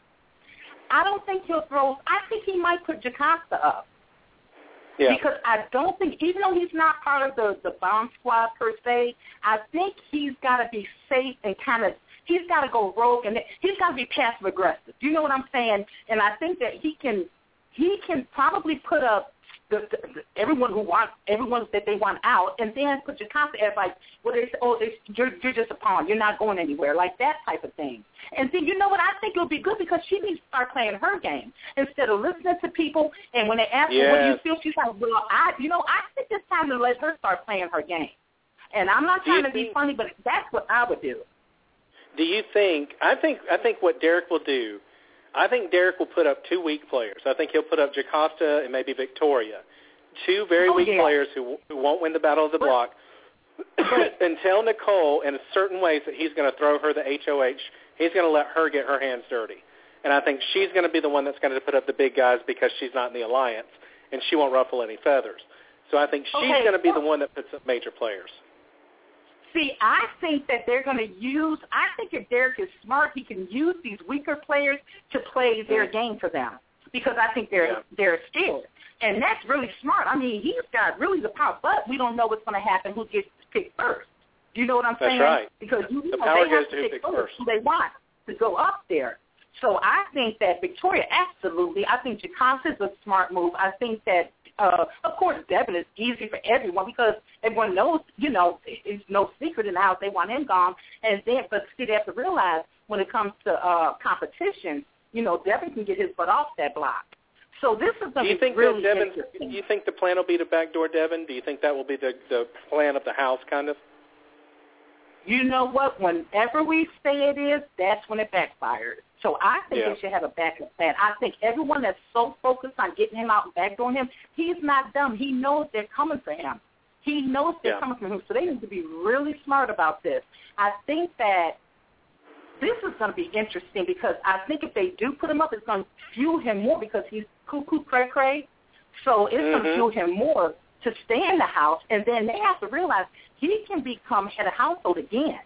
I don't think he'll throw. I think he might put Jocasta up. Yeah. Because I don't think, even though he's not part of the the bomb squad per se, I think he's got to be safe and kind of he's got to go rogue and he's got to be passive aggressive. Do you know what I'm saying? And I think that he can he can probably put up the, the, the everyone who wants everyone that they want out, and then put Jocasta as like what they say, oh they, you're you're just a pawn, you're not going anywhere, like that type of thing. And then you know what? I think it'll be good because she needs to start playing her game instead of listening to people. And when they ask her what do you feel, she's like, well, I you know I think it's time to let her start playing her game. And I'm not trying to be think- funny, but that's what I would do. Do you think? I think. I think what Derrick will do. I think Derrick will put up two weak players. I think he'll put up Jocasta and maybe Victoria, two very Oh, weak yeah. players who, who won't win the battle of the block. <clears throat> and tell Nicole in certain ways that he's going to throw her the HOH. He's going to let her get her hands dirty. And I think she's going to be the one that's going to put up the big guys because she's not in the alliance, and she won't ruffle any feathers. So I think she's Okay, going to be the one that puts up major players. See, I think that they're going to use. I think if Derrick is smart, he can use these weaker players to play their mm. game for them because I think they're Yeah. they're scared, and that's really smart. I mean, he's got really the power, but we don't know what's going to happen. Who gets picked first? Do you know what I'm That's saying? right. Because you The know power they have to pick first first. who they want to go up there. So I think that Victoria, absolutely. I think Jocasta's a smart move. I think that, uh, of course, Devin is easy for everyone because everyone knows, you know, it's no secret in the house they want him gone. And then, but see, they have to realize when it comes to uh, competition, you know, Devin can get his butt off that block. So this is Do you think really that Devin? Do you think the plan will be to backdoor Devin? Do you think that will be the the plan of the house, kind of? You know what? Whenever we say it is, that's when it backfires. So I think Yeah. they should have a backup plan. I think everyone that's so focused on getting him out and backdooring him, he's not dumb. He knows they're coming for him. He knows they're Yeah. coming for him. So they need to be really smart about this. I think that this is going to be interesting because I think if they do put him up, it's going to fuel him more because he's cuckoo cray cray. So it's going to mm-hmm. fuel him more to stay in the house, and then they have to realize he can become head of household again.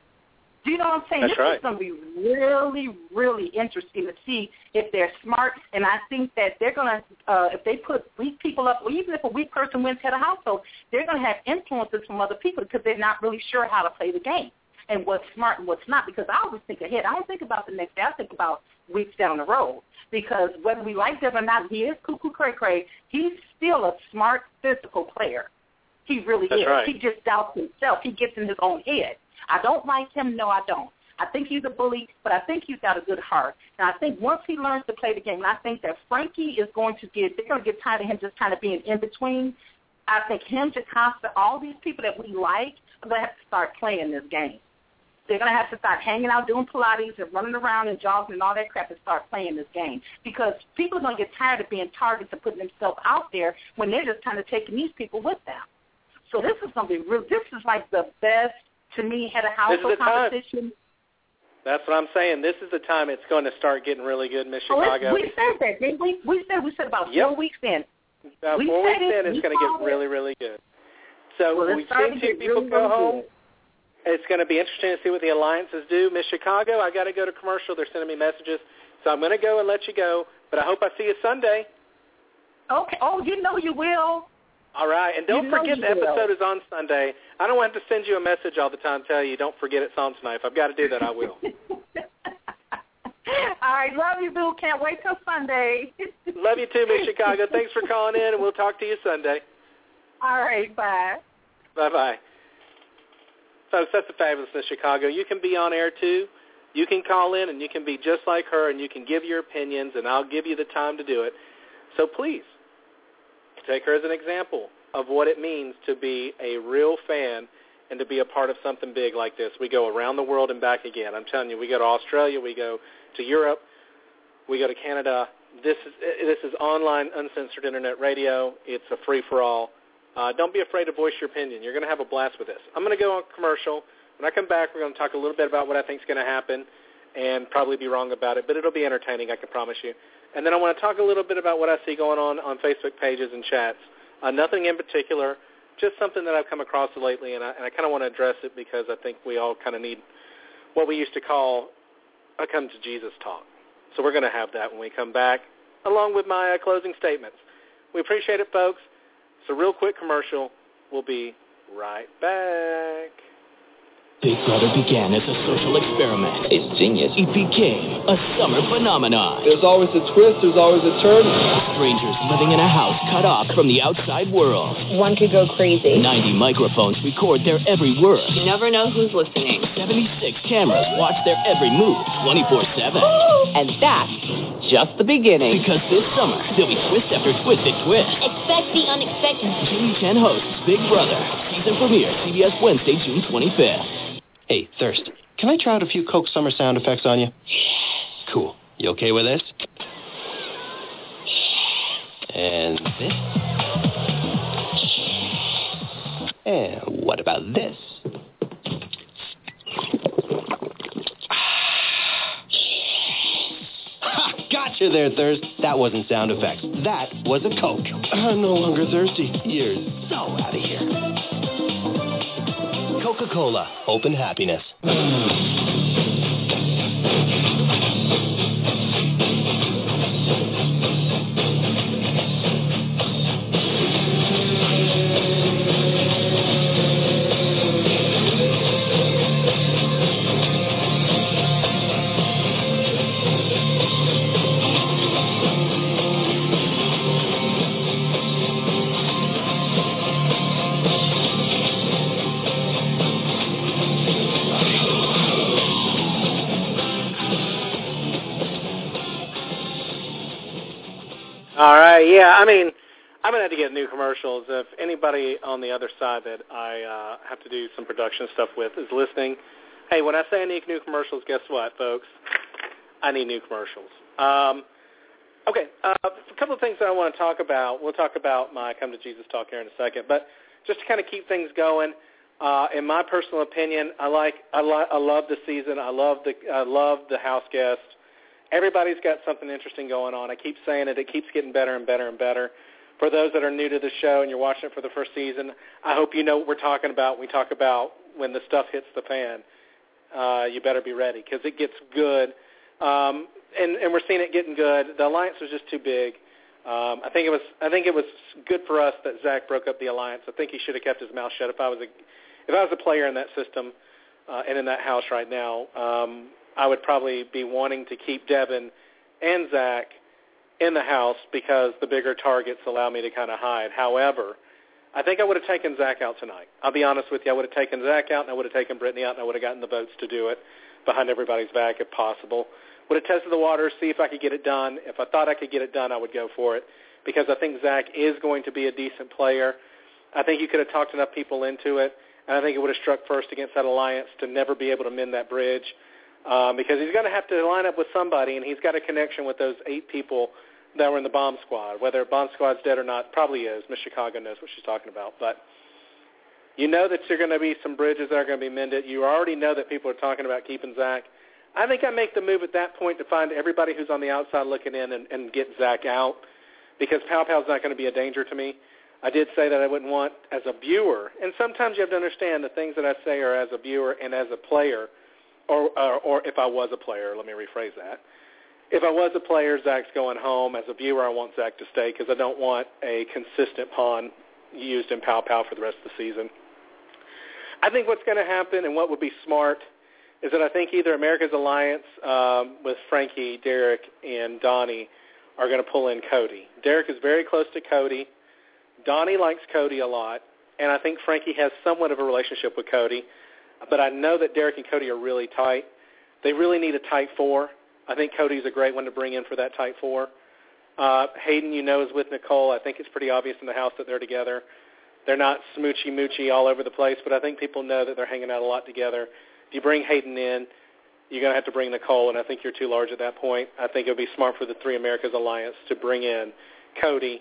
Do you know what I'm saying? That's this right. is going to be really, really interesting to see if they're smart. And I think that they're going to, uh, if they put weak people up, or even if a weak person wins head of household, they're going to have influences from other people because they're not really sure how to play the game and what's smart and what's not. Because I always think ahead. I don't think about the next day. I think about weeks down the road. Because whether we like him or not, he is cuckoo cray cray. He's still a smart physical player. He really That's is. right. He just doubts himself. He gets in his own head. I don't like him. No, I don't. I think he's a bully, but I think he's got a good heart. And I think once he learns to play the game, and I think that Frankie is going to get, they're going to get tired of him just kind of being in between. I think him, Jocasta, all these people that we like are going to have to start playing this game. They're going to have to start hanging out, doing Pilates and running around and jogging and all that crap and start playing this game. Because people are going to get tired of being targets and putting themselves out there when they're just kind of taking these people with them. So this is going to be real. This is like the best, to me, This is household the time. competition. That's what I'm saying. This is the time it's going to start getting really good Miss Oh, Chicago. we said that, didn't we? We said we said about Yep. four weeks in. About we four weeks in, we it's going to get it. really, really good. So Well, we've seen two people really, go really home. good. It's going to be interesting to see what the alliances do. Miss Chicago, I got to go to commercial. They're sending me messages, so I'm going to go and let you go. But I hope I see you Sunday. Okay. Oh, you know you will. All right, and don't You forget the will. episode is on Sunday. I don't want to send you a message all the time tell you don't forget it's on tonight. If I've got to do that, I will. <laughs> All right, love you, Boo. Can't wait till Sunday. <laughs> Love you too, Miss Chicago. Thanks for calling in, and we'll talk to you Sunday. All right, bye. Bye bye. Folks, that's the fabulous Miss Chicago. You can be on air too. You can call in and you can be just like her and you can give your opinions and I'll give you the time to do it. So please take her as an example of what it means to be a real fan and to be a part of something big like this. We go around the world and back again. I'm telling you, we go to Australia, we go to Europe, we go to Canada. This is this is online uncensored internet radio. It's a free for all. Uh, don't be afraid to voice your opinion. You're going to have a blast with this. I'm going to go on commercial. When I come back, we're going to talk a little bit about what I think is going to happen and probably be wrong about it, but it'll be entertaining, I can promise you. And then I want to talk a little bit about what I see going on on Facebook pages and chats. Uh, nothing in particular, just something that I've come across lately, and I, and I kind of want to address it because I think we all kind of need what we used to call a come to Jesus talk. So we're going to have that when we come back, along with my uh, closing statements. We appreciate it, folks. It's a real quick commercial. We'll be right back. Big Brother began as a social experiment. It's genius. It became a summer phenomenon. There's always a twist, there's always a turn. Strangers living in a house cut off from the outside world. One could go crazy. 90 microphones record their every word. You never know who's listening. 76 cameras watch their every move 24-7. <gasps> And that's just the beginning. Because this summer, there'll be twist after twisted twist. Expect the unexpected. Julie Chen hosts Big Brother. Season premiere, CBS Wednesday, June 25th. Hey, Thirst, can I try out a few Coke Summer sound effects on you? Cool. You okay with this? And this? And what about this? <sighs> Ha! Gotcha there, Thirst. That wasn't sound effects. That was a Coke. I'm no longer thirsty. You're so out of here. Coca-Cola. Open happiness. All right. Yeah. I mean, I'm gonna have to get new commercials. If anybody on the other side that I uh, have to do some production stuff with is listening, hey, when I say I need new commercials, guess what, folks? I need new commercials. Um, okay. Uh, a couple of things that I want to talk about. We'll talk about my come to Jesus talk here in a second, but just to kind of keep things going. Uh, in my personal opinion, I like I, li- I love the season. I love the I love the house guest. Everybody's got something interesting going on. I keep saying it. It keeps getting better and better and better. For those that are new to the show and you're watching it for the first season, I hope you know what we're talking about. We talk about when the stuff hits the fan. Uh, you better be ready because it gets good, um, and and we're seeing it getting good. The alliance was just too big. Um, I think it was I think it was good for us that Zach broke up the alliance. I think he should have kept his mouth shut if I was a if I was a player in that system uh, and in that house right now. Um, I would probably be wanting to keep Devin and Zach in the house because the bigger targets allow me to kind of hide. However, I think I would have taken Zach out tonight. I'll be honest with you. I would have taken Zach out and I would have taken Brittany out and I would have gotten the votes to do it behind everybody's back if possible. Would have tested the waters, see if I could get it done. If I thought I could get it done, I would go for it because I think Zach is going to be a decent player. I think you could have talked enough people into it, and I think it would have struck first against that alliance to never be able to mend that bridge um, because he's going to have to line up with somebody, and he's got a connection with those eight people that were in the bomb squad. Whether bomb squad's dead or not, probably is. Miss Chicago knows what she's talking about. But you know that are going to be some bridges that are going to be mended. You already know that people are talking about keeping Zach. I think I make the move at that point to find everybody who's on the outside looking in and, and get Zach out because Pow Pow's not going to be a danger to me. I did say that I wouldn't want as a viewer, and sometimes you have to understand the things that I say are as a viewer and as a player, or or, or if I was a player. Let me rephrase that if I was a player, Zach's going home. As a viewer, I want Zach to stay because I don't want a consistent pawn used in Pow Pow for the rest of the season. I think what's going to happen and what would be smart is that I think either America's Alliance um, with Frankie, Derrick, and Donnie are going to pull in Cody. Derrick is very close to Cody. Donnie likes Cody a lot, and I think Frankie has somewhat of a relationship with Cody. But I know that Derrick and Cody are really tight. They really need a tight four. I think Cody's a great one to bring in for that tight four. Uh, Hayden, you know, is with Nicole. I think it's pretty obvious in the house that they're together. They're not smoochy moochy all over the place, but I think people know that they're hanging out a lot together. If you bring Hayden in, you're going to have to bring Nicole, and I think you're too large at that point. I think it would be smart for the Three Americas Alliance to bring in Cody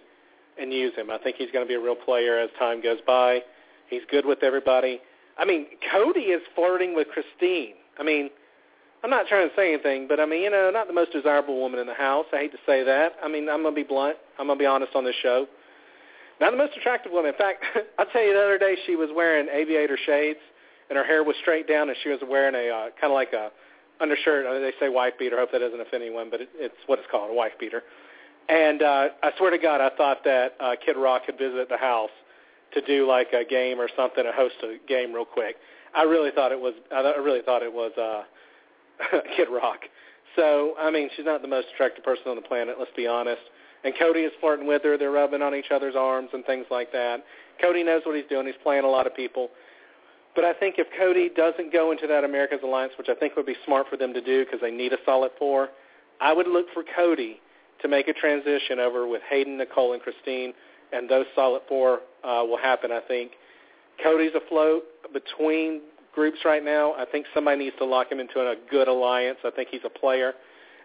and use him. I think he's going to be a real player as time goes by. He's good with everybody. I mean, Cody is flirting with Christine. I mean, I'm not trying to say anything, but I mean, you know, not the most desirable woman in the house. I hate to say that. I mean, I'm to be blunt. I'm to be honest on this show. Not the most attractive woman. In fact, <laughs> I'll tell you the other day she was wearing aviator shades and her hair was straight down and she was wearing a uh, kind of like a undershirt. Mean, they say wife beater. I hope that doesn't offend anyone, but it, it's what it's called, a wife beater. And uh, I swear to God, I thought that uh, Kid Rock had visited the house to do like a game or something, to host a game real quick. I really thought it was. I really thought it was. uh <laughs> Kid Rock. So, I mean, she's not the most attractive person on the planet, let's be honest. And Cody is flirting with her. They're rubbing on each other's arms and things like that. Cody knows what he's doing. He's playing a lot of people. But I think if Cody doesn't go into that America's Alliance, which I think would be smart for them to do because they need a solid four, I would look for Cody to make a transition over with Hayden, Nicole, and Christine, and those solid four uh, will happen, I think. Cody's afloat between groups right now. I think somebody needs to lock him into a good alliance. I think he's a player,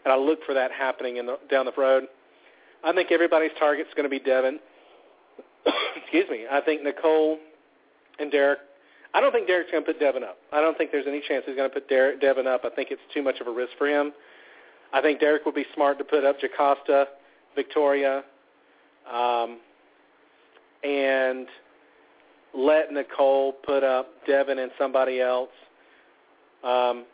and I look for that happening in the, down the road. I think everybody's target's going to be Devin. <coughs> Excuse me. I think Nicole and Derrick. I don't think Derrick's going to put Devin up. I don't think there's any chance he's going to put Derrick, Devin up. I think it's too much of a risk for him. I think Derrick would be smart to put up Jocasta, Victoria, um, and – let Nicole put up Devin and somebody else. Um,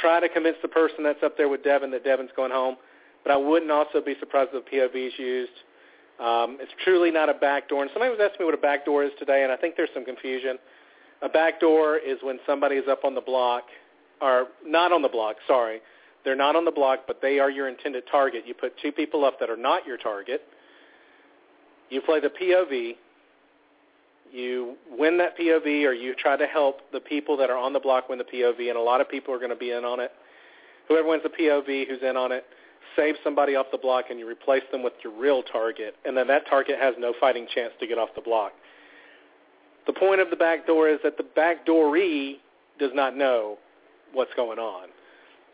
try to convince the person that's up there with Devin that Devin's going home. But I wouldn't also be surprised if the POV is used. Um, it's truly not a backdoor. And somebody was asking me what a backdoor is today, and I think there's some confusion. A backdoor is when somebody is up on the block, or not on the block, sorry. They're not on the block, but they are your intended target. You put two people up that are not your target. You play the POV, you win that POV or you try to help the people that are on the block win the POV, and a lot of people are going to be in on it. Whoever wins the POV, who's in on it, save somebody off the block and you replace them with your real target, and then that target has no fighting chance to get off the block. The point of the back door is that the backdooree does not know what's going on.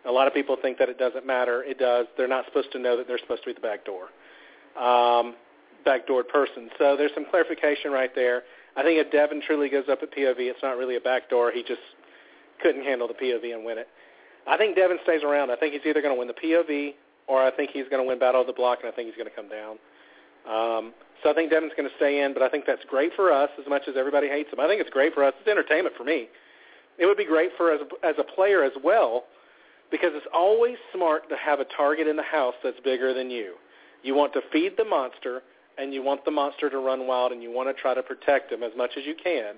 A lot of people think that it doesn't matter. It does. They're not supposed to know that they're supposed to be the back door, um, backdoored person. So there's some clarification right there. I think if Devin truly goes up at POV, it's not really a backdoor. He just couldn't handle the POV and win it. I think Devin stays around. I think he's either going to win the POV or I think he's going to win Battle of the Block, and I think he's going to come down. Um, so I think Devin's going to stay in, but I think that's great for us as much as everybody hates him. I think it's great for us. It's entertainment for me. It would be great for us as a player as well because it's always smart to have a target in the house that's bigger than you. You want to feed the monster, and you want the monster to run wild, and you want to try to protect him as much as you can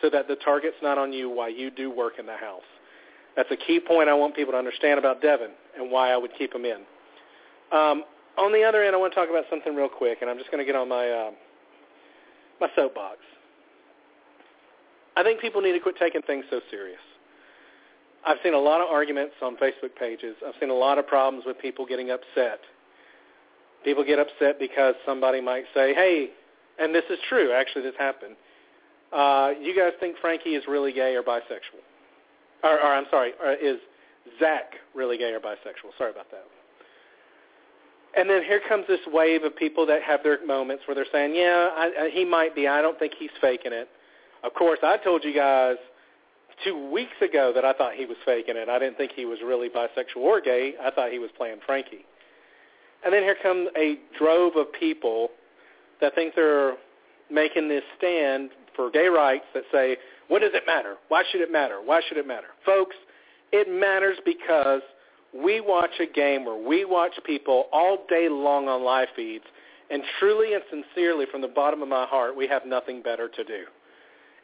so that the target's not on you while you do work in the house. That's a key point I want people to understand about Devin and why I would keep him in. Um, on the other end, I want to talk about something real quick, and I'm just going to get on my uh, my soapbox. I think people need to quit taking things so serious. I've seen a lot of arguments on Facebook pages. I've seen a lot of problems with people getting upset. People get upset because somebody might say, hey, and this is true, actually this happened. Uh, you guys think Frankie is really gay or bisexual? Or, or I'm sorry, or is Zach really gay or bisexual? Sorry about that. And then here comes this wave of people that have their moments where they're saying, yeah, I, I, he might be. I don't think he's faking it. Of course, I told you guys two weeks ago that I thought he was faking it. I didn't think he was really bisexual or gay. I thought he was playing Frankie. And then here comes a drove of people that think they're making this stand for gay rights that say, what does it matter? Why should it matter? Why should it matter? Folks, it matters because we watch a game where we watch people all day long on live feeds, and truly and sincerely from the bottom of my heart, we have nothing better to do.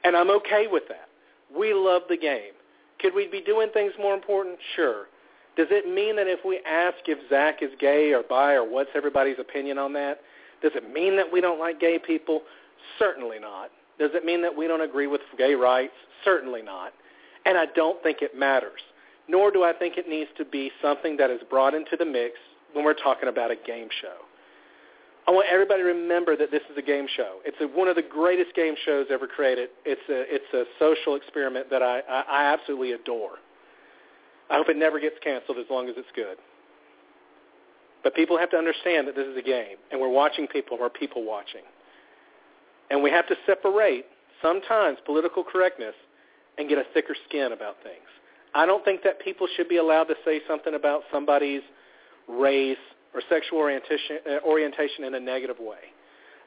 And I'm okay with that. We love the game. Could we be doing things more important? Sure. Does it mean that if we ask if Zach is gay or bi or what's everybody's opinion on that, does it mean that we don't like gay people? Certainly not. Does it mean that we don't agree with gay rights? Certainly not. And I don't think it matters. Nor do I think it needs to be something that is brought into the mix when we're talking about a game show. I want everybody to remember that this is a game show. It's a, one of the greatest game shows ever created. It's a, it's a social experiment that I, I, I absolutely adore. I hope it never gets canceled as long as it's good. But people have to understand that this is a game, and we're watching people, we're people watching. And we have to separate sometimes political correctness and get a thicker skin about things. I don't think that people should be allowed to say something about somebody's race or sexual orientation, uh, orientation in a negative way.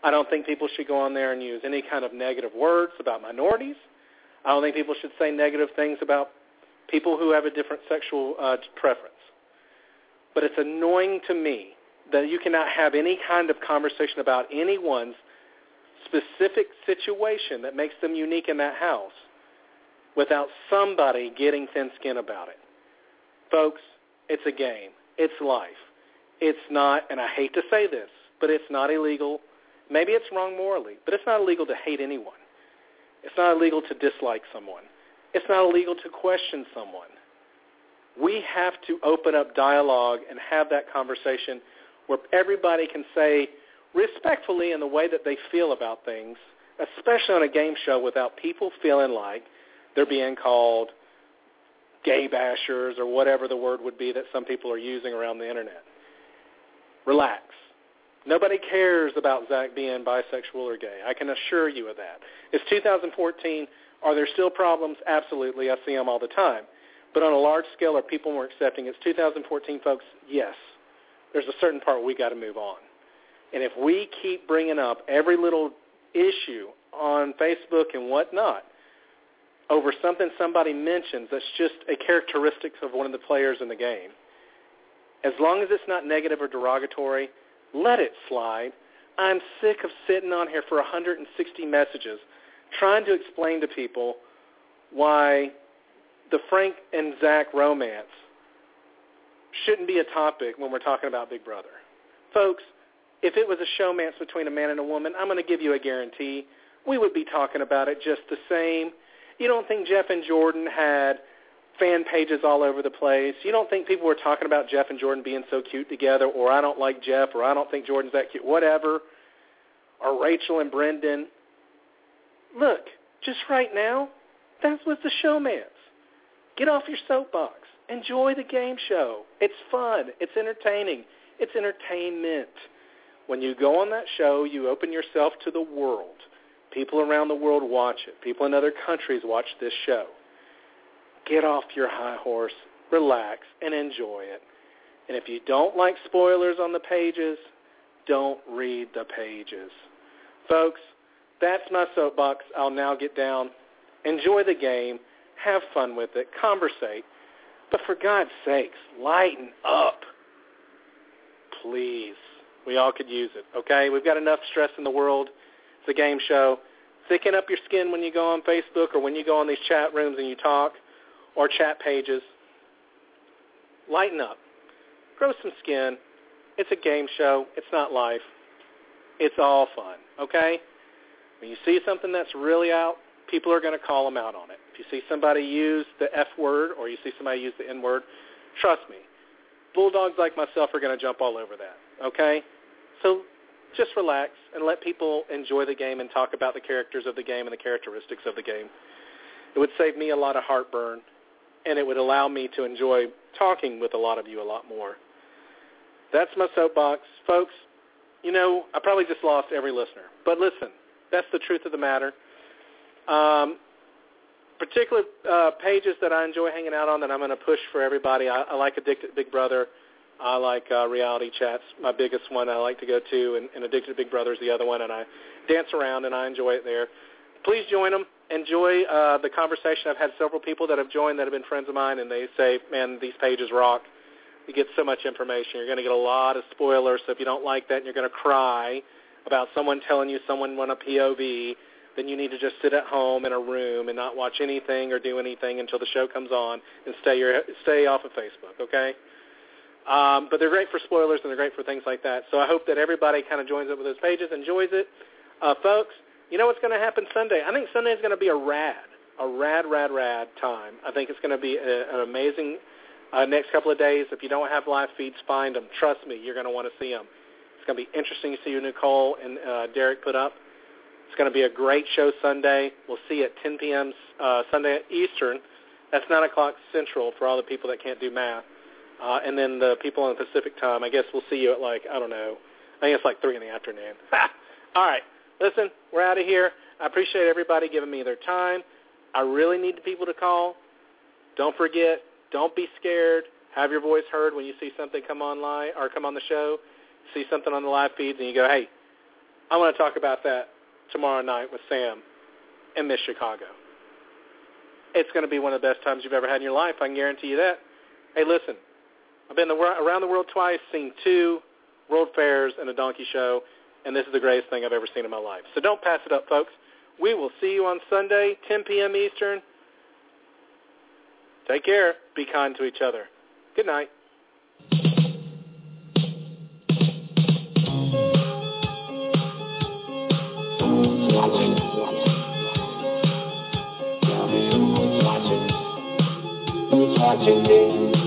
I don't think people should go on there and use any kind of negative words about minorities. I don't think people should say negative things about people who have a different sexual uh, preference. But it's annoying to me that you cannot have any kind of conversation about anyone's specific situation that makes them unique in that house without somebody getting thin skin about it. Folks, it's a game. It's life. It's not, and I hate to say this, but it's not illegal. Maybe it's wrong morally, but it's not illegal to hate anyone. It's not illegal to dislike someone. It's not illegal to question someone. We have to open up dialogue and have that conversation where everybody can say respectfully in the way that they feel about things, especially on a game show without people feeling like they're being called gay bashers or whatever the word would be that some people are using around the internet. Relax. Nobody cares about Zach being bisexual or gay. I can assure you of that. It's 2014. Are there still problems? Absolutely. I see them all the time. But on a large scale, are people more accepting? It's 2014, folks. Yes. There's a certain part we got to move on. And if we keep bringing up every little issue on Facebook and whatnot over something somebody mentions that's just a characteristic of one of the players in the game, as long as it's not negative or derogatory, let it slide. I'm sick of sitting on here for 160 messages trying to explain to people why the Frank and Zach romance shouldn't be a topic when we're talking about Big Brother. Folks, if it was a showmance between a man and a woman, I'm going to give you a guarantee. We would be talking about it just the same. You don't think Jeff and Jordan had fan pages all over the place. You don't think people were talking about Jeff and Jordan being so cute together, or I don't like Jeff, or I don't think Jordan's that cute, whatever, or Rachel and Brendon. Look, just right now, that's what the showmance. Get off your soapbox. Enjoy the game show. It's fun. It's entertaining. It's entertainment. When you go on that show, you open yourself to the world. People around the world watch it. People in other countries watch this show. Get off your high horse, relax, and enjoy it. And if you don't like spoilers on the pages, don't read the pages. Folks, that's my soapbox. I'll now get down. Enjoy the game. Have fun with it. Conversate. But for God's sakes, lighten up. Please. We all could use it, okay? We've got enough stress in the world. It's a game show. Thicken up your skin when you go on Facebook or when you go on these chat rooms and you talk or chat pages. Lighten up. Grow some skin. It's a game show. It's not life. It's all fun, okay? When you see something that's really out, people are going to call them out on it. If you see somebody use the F word or you see somebody use the N word, trust me, bulldogs like myself are going to jump all over that, okay? So just relax and let people enjoy the game and talk about the characters of the game and the characteristics of the game. It would save me a lot of heartburn, and it would allow me to enjoy talking with a lot of you a lot more. That's my soapbox. Folks, you know, I probably just lost every listener. But listen, that's the truth of the matter. Um, particular uh, pages that I enjoy hanging out on that I'm going to push for everybody. I, I like Addicted Big Brother. I like uh, reality chats. My biggest one I like to go to, and, and Addicted Big Brother is the other one, and I dance around and I enjoy it there. Please join them. Enjoy uh, the conversation. I've had several people that have joined that have been friends of mine, and they say, "Man, these pages rock." You get so much information. You're going to get a lot of spoilers. So if you don't like that, and you're going to cry about someone telling you someone won a POV, then you need to just sit at home in a room and not watch anything or do anything until the show comes on and stay your stay off of Facebook. Okay. Um, but they're great for spoilers and they're great for things like that. So I hope that everybody kind of joins up with those pages, enjoys it. Uh, folks, you know what's going to happen Sunday? I think Sunday is going to be a rad, a rad, rad, rad time. I think it's going to be a, an amazing uh, next couple of days. If you don't have live feeds, find them. Trust me, you're going to want to see them. Going to be interesting to see you, Nicole and uh, Derrick put up. It's going to be a great show Sunday. We'll see you at 10 p.m. Uh, Sunday Eastern. That's 9 o'clock Central for all the people that can't do math. Uh, and then the people on the Pacific time, I guess we'll see you at like, I don't know, I think it's like 3 in the afternoon. <laughs> all right. Listen, we're out of here. I appreciate everybody giving me their time. I really need the people to call. Don't forget, don't be scared. Have your voice heard when you see something come online or come on the show. See something on the live feeds and you go, hey, I want to talk about that tomorrow night with Sam in Miss Chicago. It's going to be one of the best times you've ever had in your life. I can guarantee you that. Hey, listen, I've been around the world twice, seen two world fairs and a donkey show, and this is the greatest thing I've ever seen in my life. So don't pass it up, folks. We will see you on Sunday, 10 p.m. Eastern. Take care. Be kind to each other. Good night. Watching.